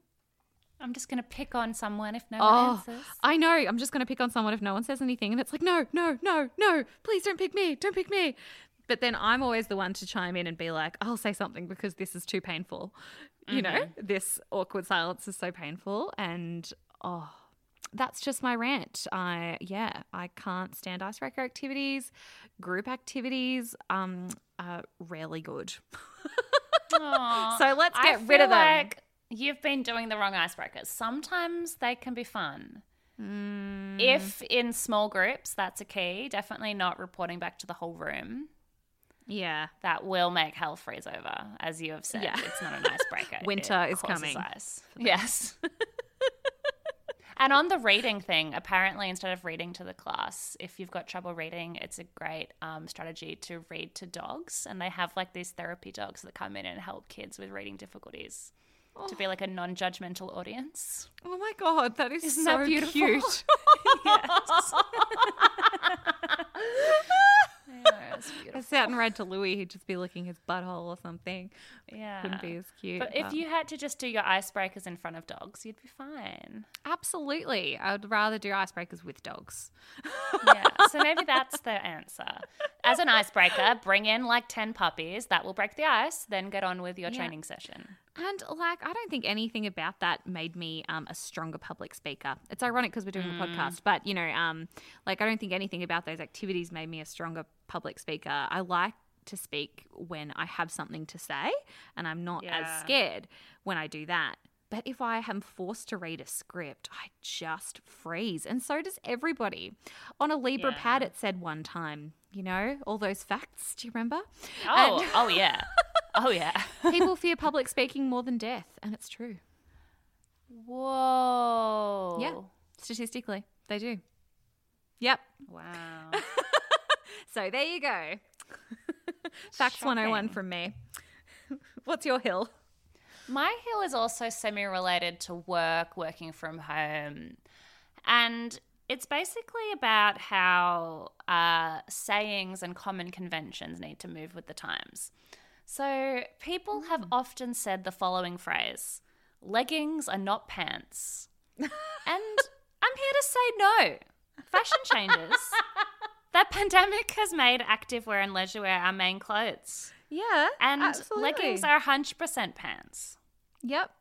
I'm just going to pick on someone if no one Oh, answers. I know. I'm just going to pick on someone if no one says anything. And it's like, no, no, no, no, please don't pick me. Don't pick me. But then I'm always the one to chime in and be like, I'll say something because this is too painful. You know, this awkward silence is so painful. And oh, that's just my rant. I, yeah, I can't stand icebreaker activities, group activities, um, are rarely good. <laughs> So let's I get rid feel of them. Like you've been doing the wrong icebreakers. Sometimes they can be fun. Hmm. If in small groups, that's a key. Definitely not reporting back to the whole room. yeah. That will make hell freeze over, as you have said. Yeah. It's not an icebreaker. <laughs> Winter It is coming. Ice. <laughs> Yes. and on the reading thing, apparently, instead of reading to the class, if you've got trouble reading, it's a great um, strategy to read to dogs. And they have like these therapy dogs that come in and help kids with reading difficulties. To be like a non judgmental audience. Oh my God, that is Isn't so that beautiful? cute. <laughs> yes. <laughs> yeah, it's I beautiful. sat and read to Louis, he'd just be licking his butthole or something. Yeah. Couldn't be as cute. But if you had to just do your icebreakers in front of dogs, you'd be fine. absolutely, I would rather do icebreakers with dogs. Yeah. So <laughs> maybe that's the answer. As an icebreaker, bring in like 10 puppies. That will break the ice. Then get on with your Yeah. training session. And like, I don't think anything about that made me um, a stronger public speaker. It's ironic because we're doing Mm. a podcast, but you know, um, like I don't think anything about those activities made me a stronger public speaker. I like to speak when I have something to say, and I'm not Yeah. as scared when I do that. But if I am forced to read a script, I just freeze. And so does everybody. On a Libra Yeah. pad, it said one time, you know, all those facts. Do you remember? Oh, And- oh yeah. <laughs> Oh yeah. People fear <laughs> public speaking more than death, and it's true. Whoa. Yeah, statistically, they do. Yep. Wow. <laughs> So there you go. Facts 101 from me. What's your hill? My hill is also semi related to work, working from home. And it's basically about how uh, sayings and common conventions need to move with the times. So people have often said the following phrase leggings are not pants. <laughs> and I'm here to say no. Fashion changes. <laughs> that pandemic has made activewear and leisure wear our main clothes. Yeah. And absolutely. leggings are 100% pants. Yep.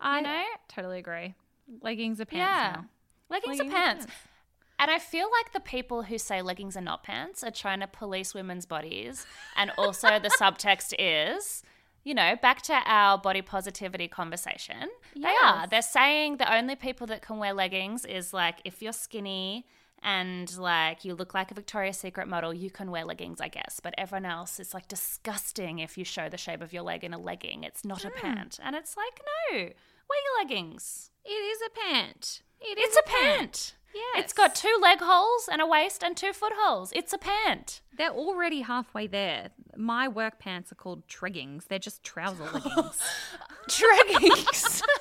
I know? totally agree. Leggings are pants Yeah. now. Leggings, Leggings are pants. pants. And I feel like the people who say leggings are not pants are trying to police women's bodies. And also, the <laughs> subtext is, you know, back to our body positivity conversation. They are. They're saying the only people that can wear leggings is like if you're skinny and like you look like a Victoria's Secret model, you can wear leggings, I guess. But everyone else is like disgusting if you show the shape of your leg in a legging. It's not a hmm. pant. And it's like, no, your leggings. It is a pant. It It's is a pant. Yes. It's got two leg holes and a waist and two foot holes. It's a pant. They're already halfway there. My work pants are called treggings. They're just trouser <laughs> leggings. Treggings. <laughs>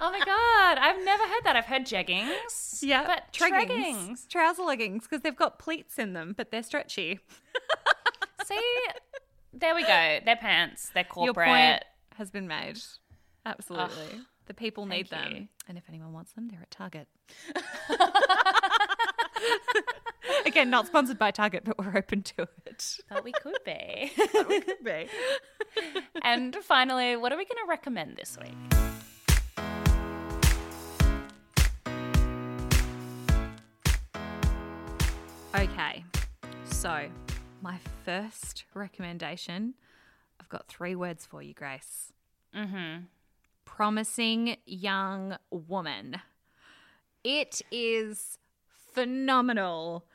oh my god, I've never heard that. I've heard jeggings. yeah, but treggings. treggings. Trouser leggings because they've got pleats in them, but they're stretchy. See, there we go. They're pants. They're Your corporate. point has been made. Absolutely. the people need them. you. And if anyone wants them, they're at Target. <laughs> Again, not sponsored by Target, but we're open to it. But we could be. <laughs> But we could be. and finally, what are we going to recommend this week? Okay, so my first recommendation, I've got three words for you, Grace. Mm-hmm. Promising Young Woman. It is phenomenal.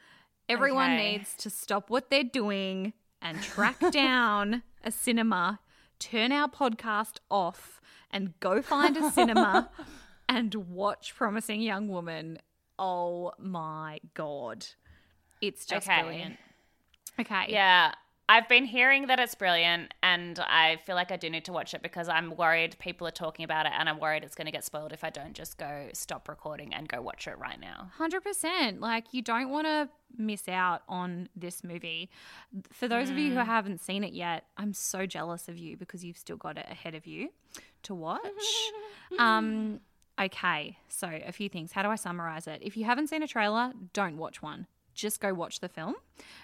Everyone Okay. needs to stop what they're doing and track <laughs> down a cinema, turn our podcast off, and go find a cinema <laughs> and watch Promising Young Woman. Oh my God. It's just Okay. brilliant. Okay. Yeah. I've been hearing that it's brilliant, and I feel like I do need to watch it because I'm worried people are talking about it, and I'm worried it's going to get spoiled if I don't just go stop recording and go watch it right now. 100%. Like, you don't want to miss out on this movie. For those of you who haven't seen it yet, I'm so jealous of you because you've still got it ahead of you to watch. <laughs> um, okay, so a few things. How do I summarize it? If you haven't seen a trailer, don't watch one. Just go watch the film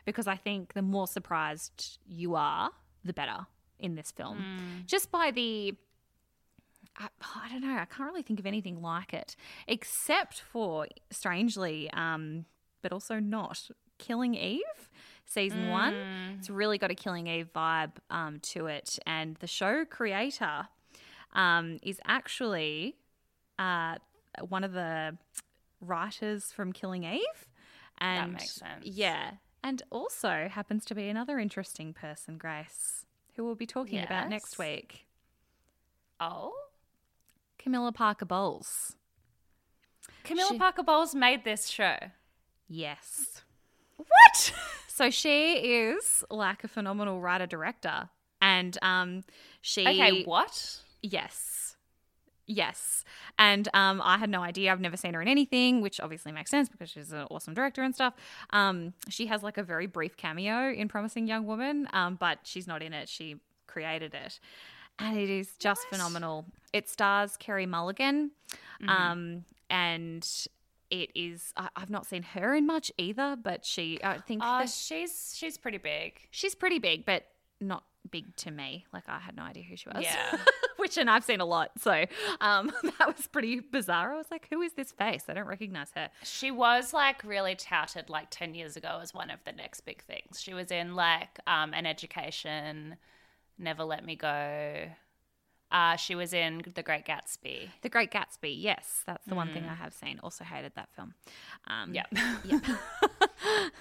because I think the more surprised you are, the better in this film. Just by the I, I don't know. I can't really think of anything like it, except for strangely, um, but also not Killing Eve, season one. It's really got a Killing Eve vibe um, to it, and the show creator um, is actually uh, one of the writers from Killing Eve, and makes sense. Yeah, and also happens to be another interesting person, Grace, who we'll be talking about next week. Oh? Camilla Parker Bowles. Camilla She- Parker Bowles made this show. Yes. What? <laughs> So she is like a phenomenal writer director. And um she Okay, what? Yes. Yes. And um, I had no idea. I've never seen her in anything, which obviously makes sense because she's an awesome director and stuff. Um, she has like a very brief cameo in Promising Young Woman, um, but she's not in it. She created it. And it is just phenomenal. It stars Carey Mulligan. Um, and it is, I, I've not seen her in much either, but she, I think that she's she's pretty big. she's pretty big, but not big to me. Like I had no idea who she was. Yeah. <laughs> Which and I've seen a lot, so um, <laughs> that was pretty bizarre. I was like, "Who is this face? I don't recognize her." She was like really touted like 10 years ago as one of the next big things. She was in like um, an education, Never Let Me Go. Uh, she was in The Great Gatsby. The Great Gatsby, yes, that's the one thing I have seen. Also hated that film. Um, Yeah. Yep.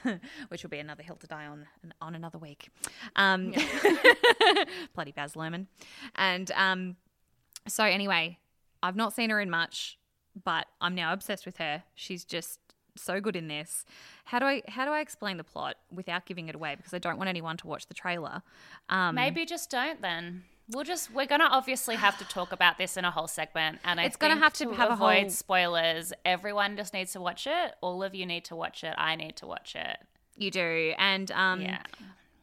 <laughs> <laughs> Which will be another hill to die on on another week. Um, <laughs> bloody Baz Luhrmann. And um, so anyway, I've not seen her in much, but I'm now obsessed with her. She's just so good in this. How do I how do I explain the plot without giving it away? Because I don't want anyone to watch the trailer. Um, Maybe just don't then. We'll just we're gonna obviously have to talk about this in a whole segment, and I It's gonna have to have a avoid whole- spoilers. Everyone just needs to watch it. All of you need to watch it. I need to watch it. you do, and um, Yeah.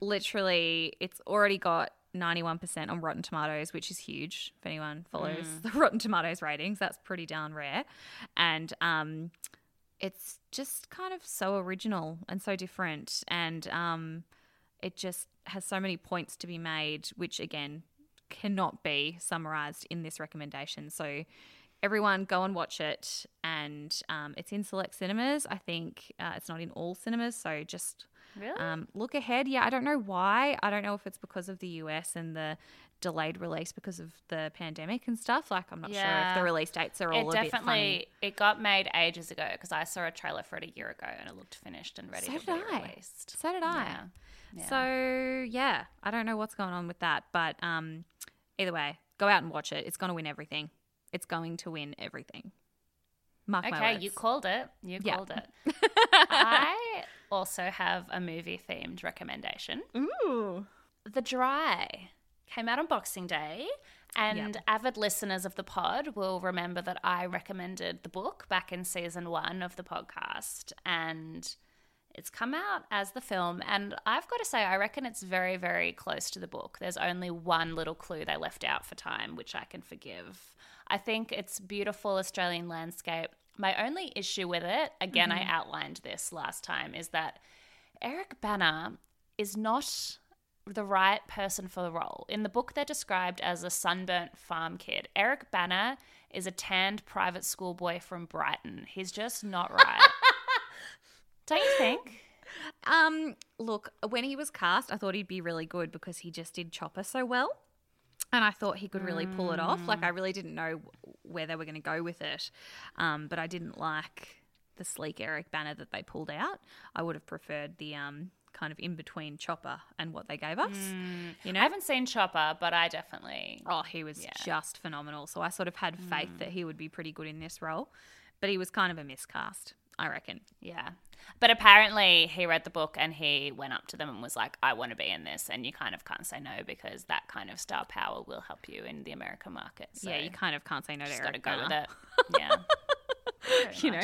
literally it's already got 91% on Rotten Tomatoes, which is huge if anyone follows the <laughs> Rotten Tomatoes ratings. That's pretty darn rare. And um, it's just kind of so original and so different. And um, it just has so many points to be made, which again, cannot be summarized in this recommendation. So, everyone go and watch it. And um, it's in select cinemas. I think uh, it's not in all cinemas. So, just Really? um, look ahead. Yeah, I don't know why. I don't know if it's because of the US and the delayed release because of the pandemic and stuff. Like, I'm not sure if the release dates are all it a bit funny. definitely it got made ages ago because I saw a trailer for it a year ago and it looked finished and ready So to did be I. released. So did I. Yeah. Yeah. So yeah, I don't know what's going on with that, but um, either way, go out and watch it. It's going to win everything. It's going to win everything. Mark Okay, you called it. You Yeah. called it. <laughs> I also have a movie themed recommendation. Ooh. The Dry came out on Boxing Day, and Yep. avid listeners of the pod will remember that I recommended the book back in season one of the podcast, and it's come out as the film. And I've got to say, I reckon it's very, very close to the book. There's only one little clue they left out for time, which I can forgive. I think it's beautiful Australian landscape. My only issue with it, again, I mm-hmm. outlined this last time, is that Eric Bana is not the right person for the role. In the book, they're described as a sunburnt farm kid. Eric Bana is a tanned private school boy from Brighton. He's just not <laughs> right. Don't you think? <laughs> Um, look, when he was cast, I thought he'd be really good because he just did Chopper so well. And I thought he could really pull it off. Like, I really didn't know where they were going to go with it. Um, but I didn't like the sleek Eric Bana that they pulled out. I would have preferred the um, kind of in between Chopper and what they gave us. You know? I haven't seen Chopper, but I definitely. Oh, he was just phenomenal. So I sort of had faith that he would be pretty good in this role. But he was kind of a miscast, I reckon. Yeah. But apparently, he read the book and he went up to them and was like, I want to be in this. And you kind of can't say no because that kind of star power will help you in the American market. So yeah, you kind of can't say no to just got to go with it. Yeah. <laughs> You know.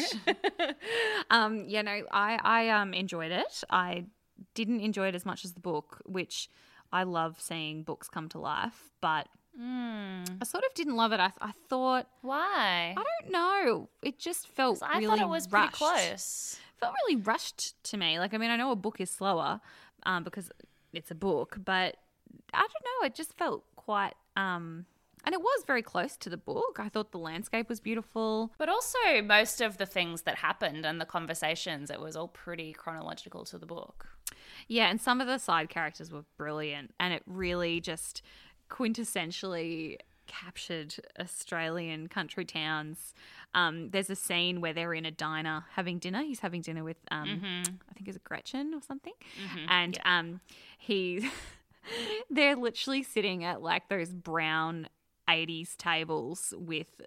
<laughs> um, yeah, no, I I um enjoyed it. I didn't enjoy it as much as the book, which I love seeing books come to life, but Mm. I sort of didn't love it. I, I thought Why? I don't know. It just felt I really thought it was pretty rushed. close. Felt really rushed to me. Like I mean, I know a book is slower um, because it's a book, but I don't know. It just felt quite. Um, and it was very close to the book. I thought the landscape was beautiful. But also, most of the things that happened and the conversations, it was all pretty chronological to the book. Yeah, and some of the side characters were brilliant, and it really just quintessentially captured Australian country towns. Um, there's a scene where they're in a diner having dinner. He's having dinner with, um, I think, is it Gretchen or something? And um, he, <laughs> they're literally sitting at like those brown 80s tables with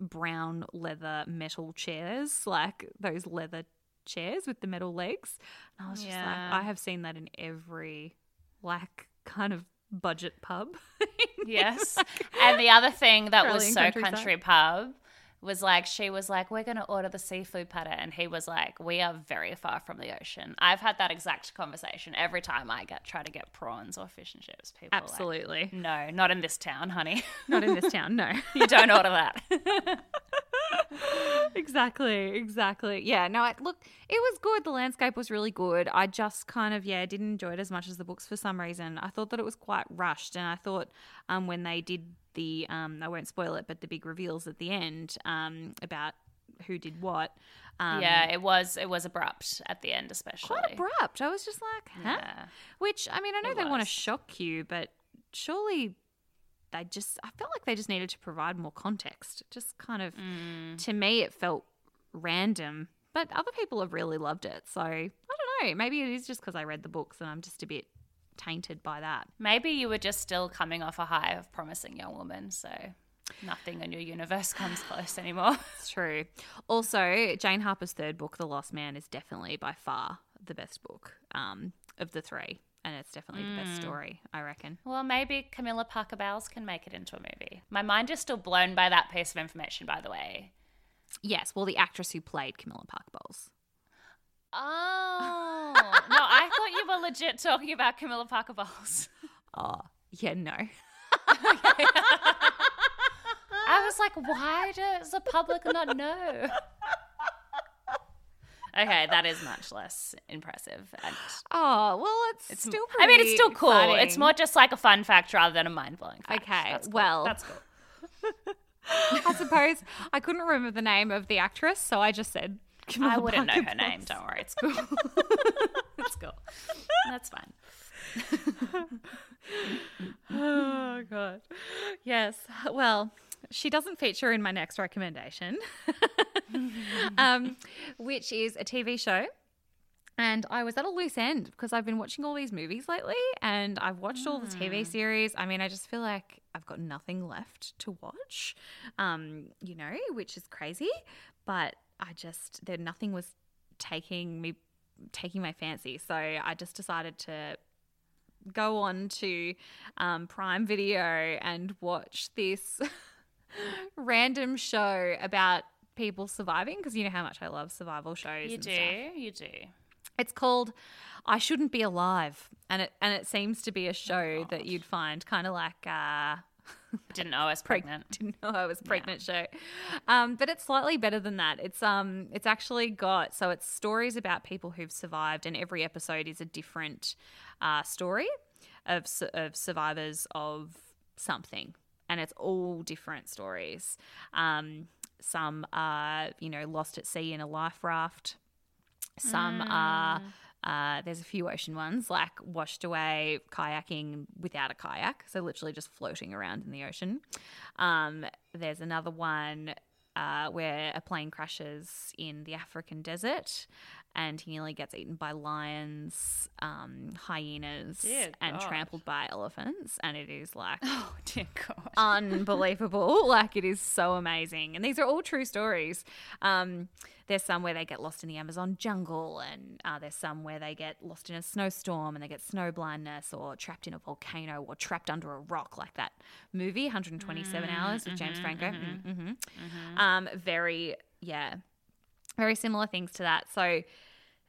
brown leather metal chairs, like those leather chairs with the metal legs. And I was just Yeah. like, I have seen that in every like kind of budget pub. <laughs> Yes. <laughs> and the other thing that was so countryside. country pub was like, she was like, we're going to order the seafood platter. And he was like, we are very far from the ocean. I've had that exact conversation every time I get try to get prawns or fish and chips. People are like, Absolutely. no, not in this town, honey. <laughs> Not in this town, no. <laughs> you don't order that. <laughs> exactly, exactly. Yeah, no, I, look, it was good. The landscape was really good. I just kind of, yeah, didn't enjoy it as much as the books for some reason. I thought that it was quite rushed, and I thought um, when they did the, um, I won't spoil it, but the big reveals at the end um, about who did what. Um, yeah, it was it was abrupt at the end, especially. Quite abrupt. I was just like, huh? Yeah. Which, I mean, I know It they want to shock you, but surely they just, I felt like they just needed to provide more context. Just kind of, Mm. to me, it felt random, but other people have really loved it. So I don't know. Maybe it is just because I read the books and I'm just a bit tainted by that. Maybe you were just still coming off a high of promising young woman, so nothing in your universe <laughs> comes close anymore. <laughs> It's true. Also, Jane Harper's third book, The Lost Man, is definitely by far the best book um, of the three. And it's definitely the Mm. best story, I reckon. Well, maybe Camilla Parker Bowles can make it into a movie. My mind is still blown by that piece of information, by the way. Yes, well, the actress who played Camilla Parker Bowles. Oh no! I thought you were legit talking about Camilla Parker Bowles. Oh, yeah, no. I was like, why does the public not know? Okay, that is much less impressive. And Oh well, it's, it's still. I mean, it's still cool. It's more just like a fun fact rather than a mind blowing fact. Okay, That's cool. well- that's cool. <laughs> I suppose I couldn't remember the name of the actress, so I just said. I wouldn't know Parker her name. Don't worry, it's cool. <laughs> it's cool. That's fine. <laughs> Oh god. Yes. Well, she doesn't feature in my next recommendation, <laughs> um, which is a TV show. And I was at a loose end because I've been watching all these movies lately and I've watched all the TV series. I mean, I just feel like I've got nothing left to watch, um, you know, which is crazy. But I just, there, nothing was taking me, taking my fancy. So I just decided to go on to um, Prime Video and watch this <laughs> random show about people surviving because you know how much I love survival shows. You do. stuff. You do. It's called I Shouldn't Be Alive, and it and it seems to be a Oh, show that you'd find kind of like. Uh, <laughs> Didn't know I was preg- pregnant. Didn't know I was pregnant show, um, but it's slightly better than that. It's um, it's actually got so it's stories about people who've survived, and every episode is a different uh, story of of survivors of something, and it's all different stories. Um, some are you know lost at sea in a life raft. Some are uh, there's a few ocean ones like washed away kayaking without a kayak, so literally just floating around in the ocean. Um, there's another one uh, where a plane crashes in the African desert and he nearly gets eaten by lions, um, hyenas, Dear and God. trampled by elephants. And it is like <laughs> Oh dear God. unbelievable. <laughs> like it is so amazing. And these are all true stories. Um, there's some where they get lost in the Amazon jungle, and uh, there's some where they get lost in a snowstorm and they get snow blindness, or trapped in a volcano, or trapped under a rock, like that movie, 127 Hours with James Franco. Mm, mhm. Um, very, yeah, very similar things to that. So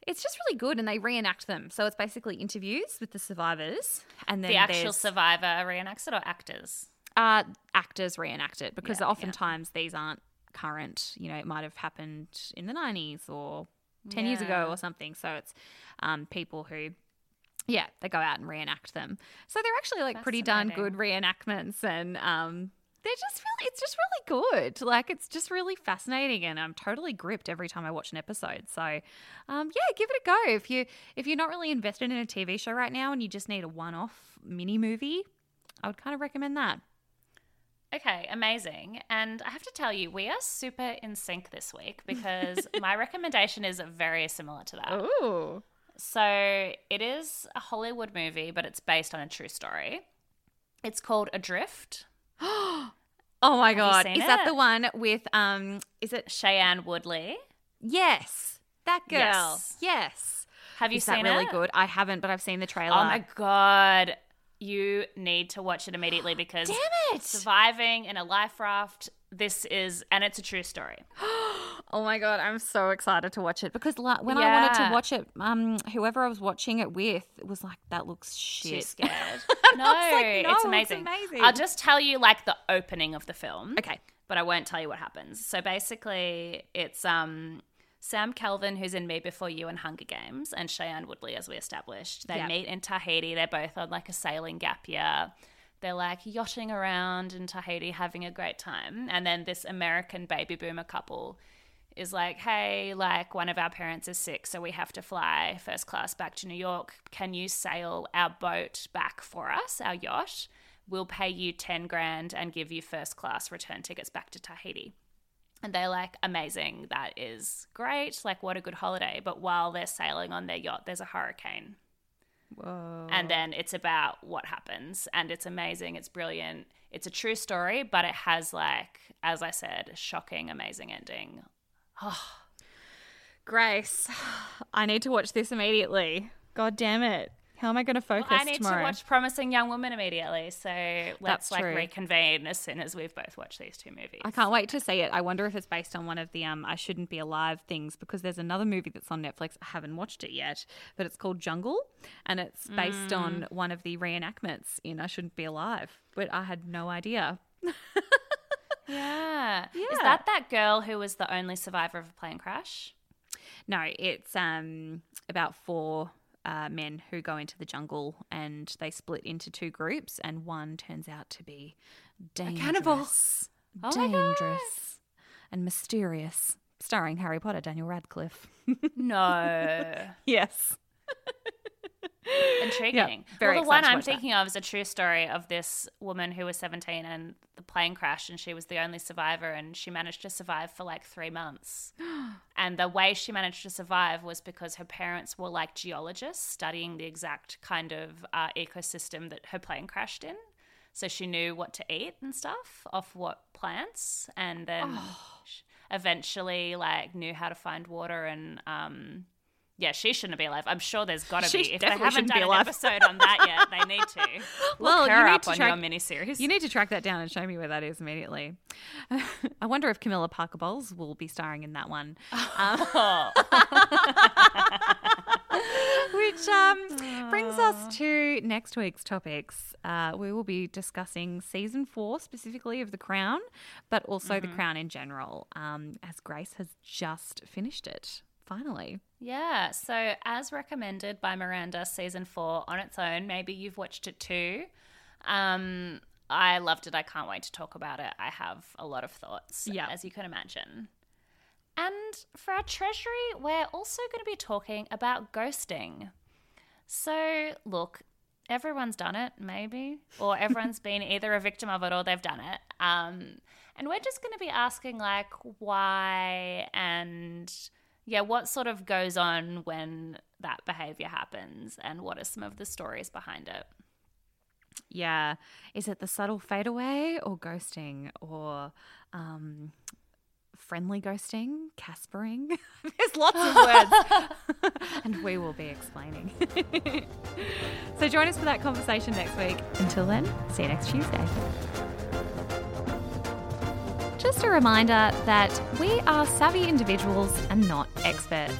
it's just really good, and they reenact them. So it's basically interviews with the survivors, and then The actual survivor reenacts it or actors? uh, actors reenact it because Yeah, yeah. oftentimes these aren't current. You know, it might have happened in the 90s or 10 years ago or something. So it's um, people who, yeah, they go out and reenact them. So they're actually like pretty darn good reenactments and um, they're just really, it's just really good. Like it's just really fascinating and I'm totally gripped every time I watch an episode. So um, yeah, give it a go. If you, if you're not really invested in a TV show right now and you just need a one-off mini movie, I would kind of recommend that. Okay, amazing. And I have to tell you, we are super in sync this week because <laughs> my recommendation is very similar to that. Ooh. So it is a Hollywood movie, but it's based on a true story. It's called Adrift. <gasps> Oh my god. Is that the one with um is it Shailene Woodley. Yes. That girl. Yes. Yes. Have you is seen that really it? good? I haven't, but I've seen the trailer. Oh my god. You need to watch it immediately because Damn it. surviving in a life raft, this is and it's a true story. <gasps> Oh my god, I'm so excited to watch it because la- when I wanted to watch it, um, whoever I was watching it with was like, "That looks Too shit." scared. <laughs> no, like, it's "No, it's amazing. amazing." I'll just tell you like the opening of the film. Okay. but I won't tell you what happens. So basically, it's um, Sam Kelvin, who's in Me Before You and Hunger Games, and Shailene Woodley, as we established. They Yep. meet in Tahiti. They're both on like a sailing gap year. They're like yachting around in Tahiti, having a great time. And then this American baby boomer couple is like, hey, like one of our parents is sick, so we have to fly first class back to New York. Can you sail our boat back for us, our yacht? We'll pay you 10 grand and give you first class return tickets back to Tahiti. And they're like, amazing, that is great. Like, what a good holiday. But while they're sailing on their yacht, there's a hurricane. Whoa. And then it's about what happens. And it's amazing. It's brilliant. It's a true story, but it has, like, as I said, a shocking, amazing ending. Oh. <sighs> Grace, <sighs> I need to watch this immediately. God damn it. How am I going to focus I need tomorrow? to watch Promising Young Woman immediately. So let's like reconvene as soon as we've both watched these two movies. I can't wait to see it. I wonder if it's based on one of the um I shouldn't be alive things because there's another movie that's on Netflix. I haven't watched it yet, but it's called Jungle and it's based on Mm. one of the reenactments in I shouldn't be alive. But I had no idea. <laughs> Yeah. Is that that girl who was the only survivor of a plane crash? No, it's um, about four uh, men who go into the jungle and they split into two groups, and one turns out to be dangerous. Oh dangerous, and mysterious. Starring Harry Potter, Daniel Radcliffe. No. <laughs> yes. <laughs> Intriguing. very well, the one I'm watch that. thinking of is a true story of this woman who was 17 and the plane crashed and she was the only survivor and she managed to survive for like three months. <gasps> and the way she managed to survive was because her parents were like geologists studying the exact kind of uh, ecosystem that her plane crashed in. So she knew what to eat and stuff off what plants and then sh- eventually like knew how to find water and um yeah, she shouldn't be alive. I'm sure there's got to be. If they definitely haven't shouldn't done be an alive. episode on that yet, they need to. <laughs> Look Well, you her need up on track- your miniseries. You need to track that down and show me where that is immediately. <laughs> I wonder if Camilla Parker Bowles will be starring in that one. Um, <laughs> which um, brings us to next week's topics. Uh, we will be discussing season four, specifically of The Crown, but also The Crown in general, um, as Grace has just finished it. Finally. Yeah, so as recommended by Miranda, season four on its own, maybe you've watched it too. Um, I loved it. I can't wait to talk about it. I have a lot of thoughts, Yeah. as you can imagine. And for our treasury, we're also going to be talking about ghosting. So, look, everyone's done it, maybe, or everyone's <laughs> been either a victim of it or they've done it. Um, and we're just going to be asking, like, why and yeah, what sort of goes on when that behavior happens, and what are some of the stories behind it? Yeah. Is it the subtle fadeaway or ghosting or um, friendly ghosting, caspering? <laughs> There's lots of words. <laughs> and we will be explaining. <laughs> so join us for that conversation next week. Until then, see you next Tuesday. Just a reminder that we are savvy individuals and not experts.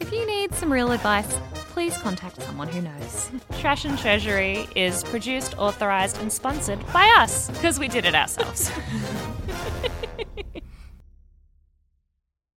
If you need some real advice, please contact someone who knows. Trash and Treasury is produced, authorized, and sponsored by us because we did it ourselves. <laughs>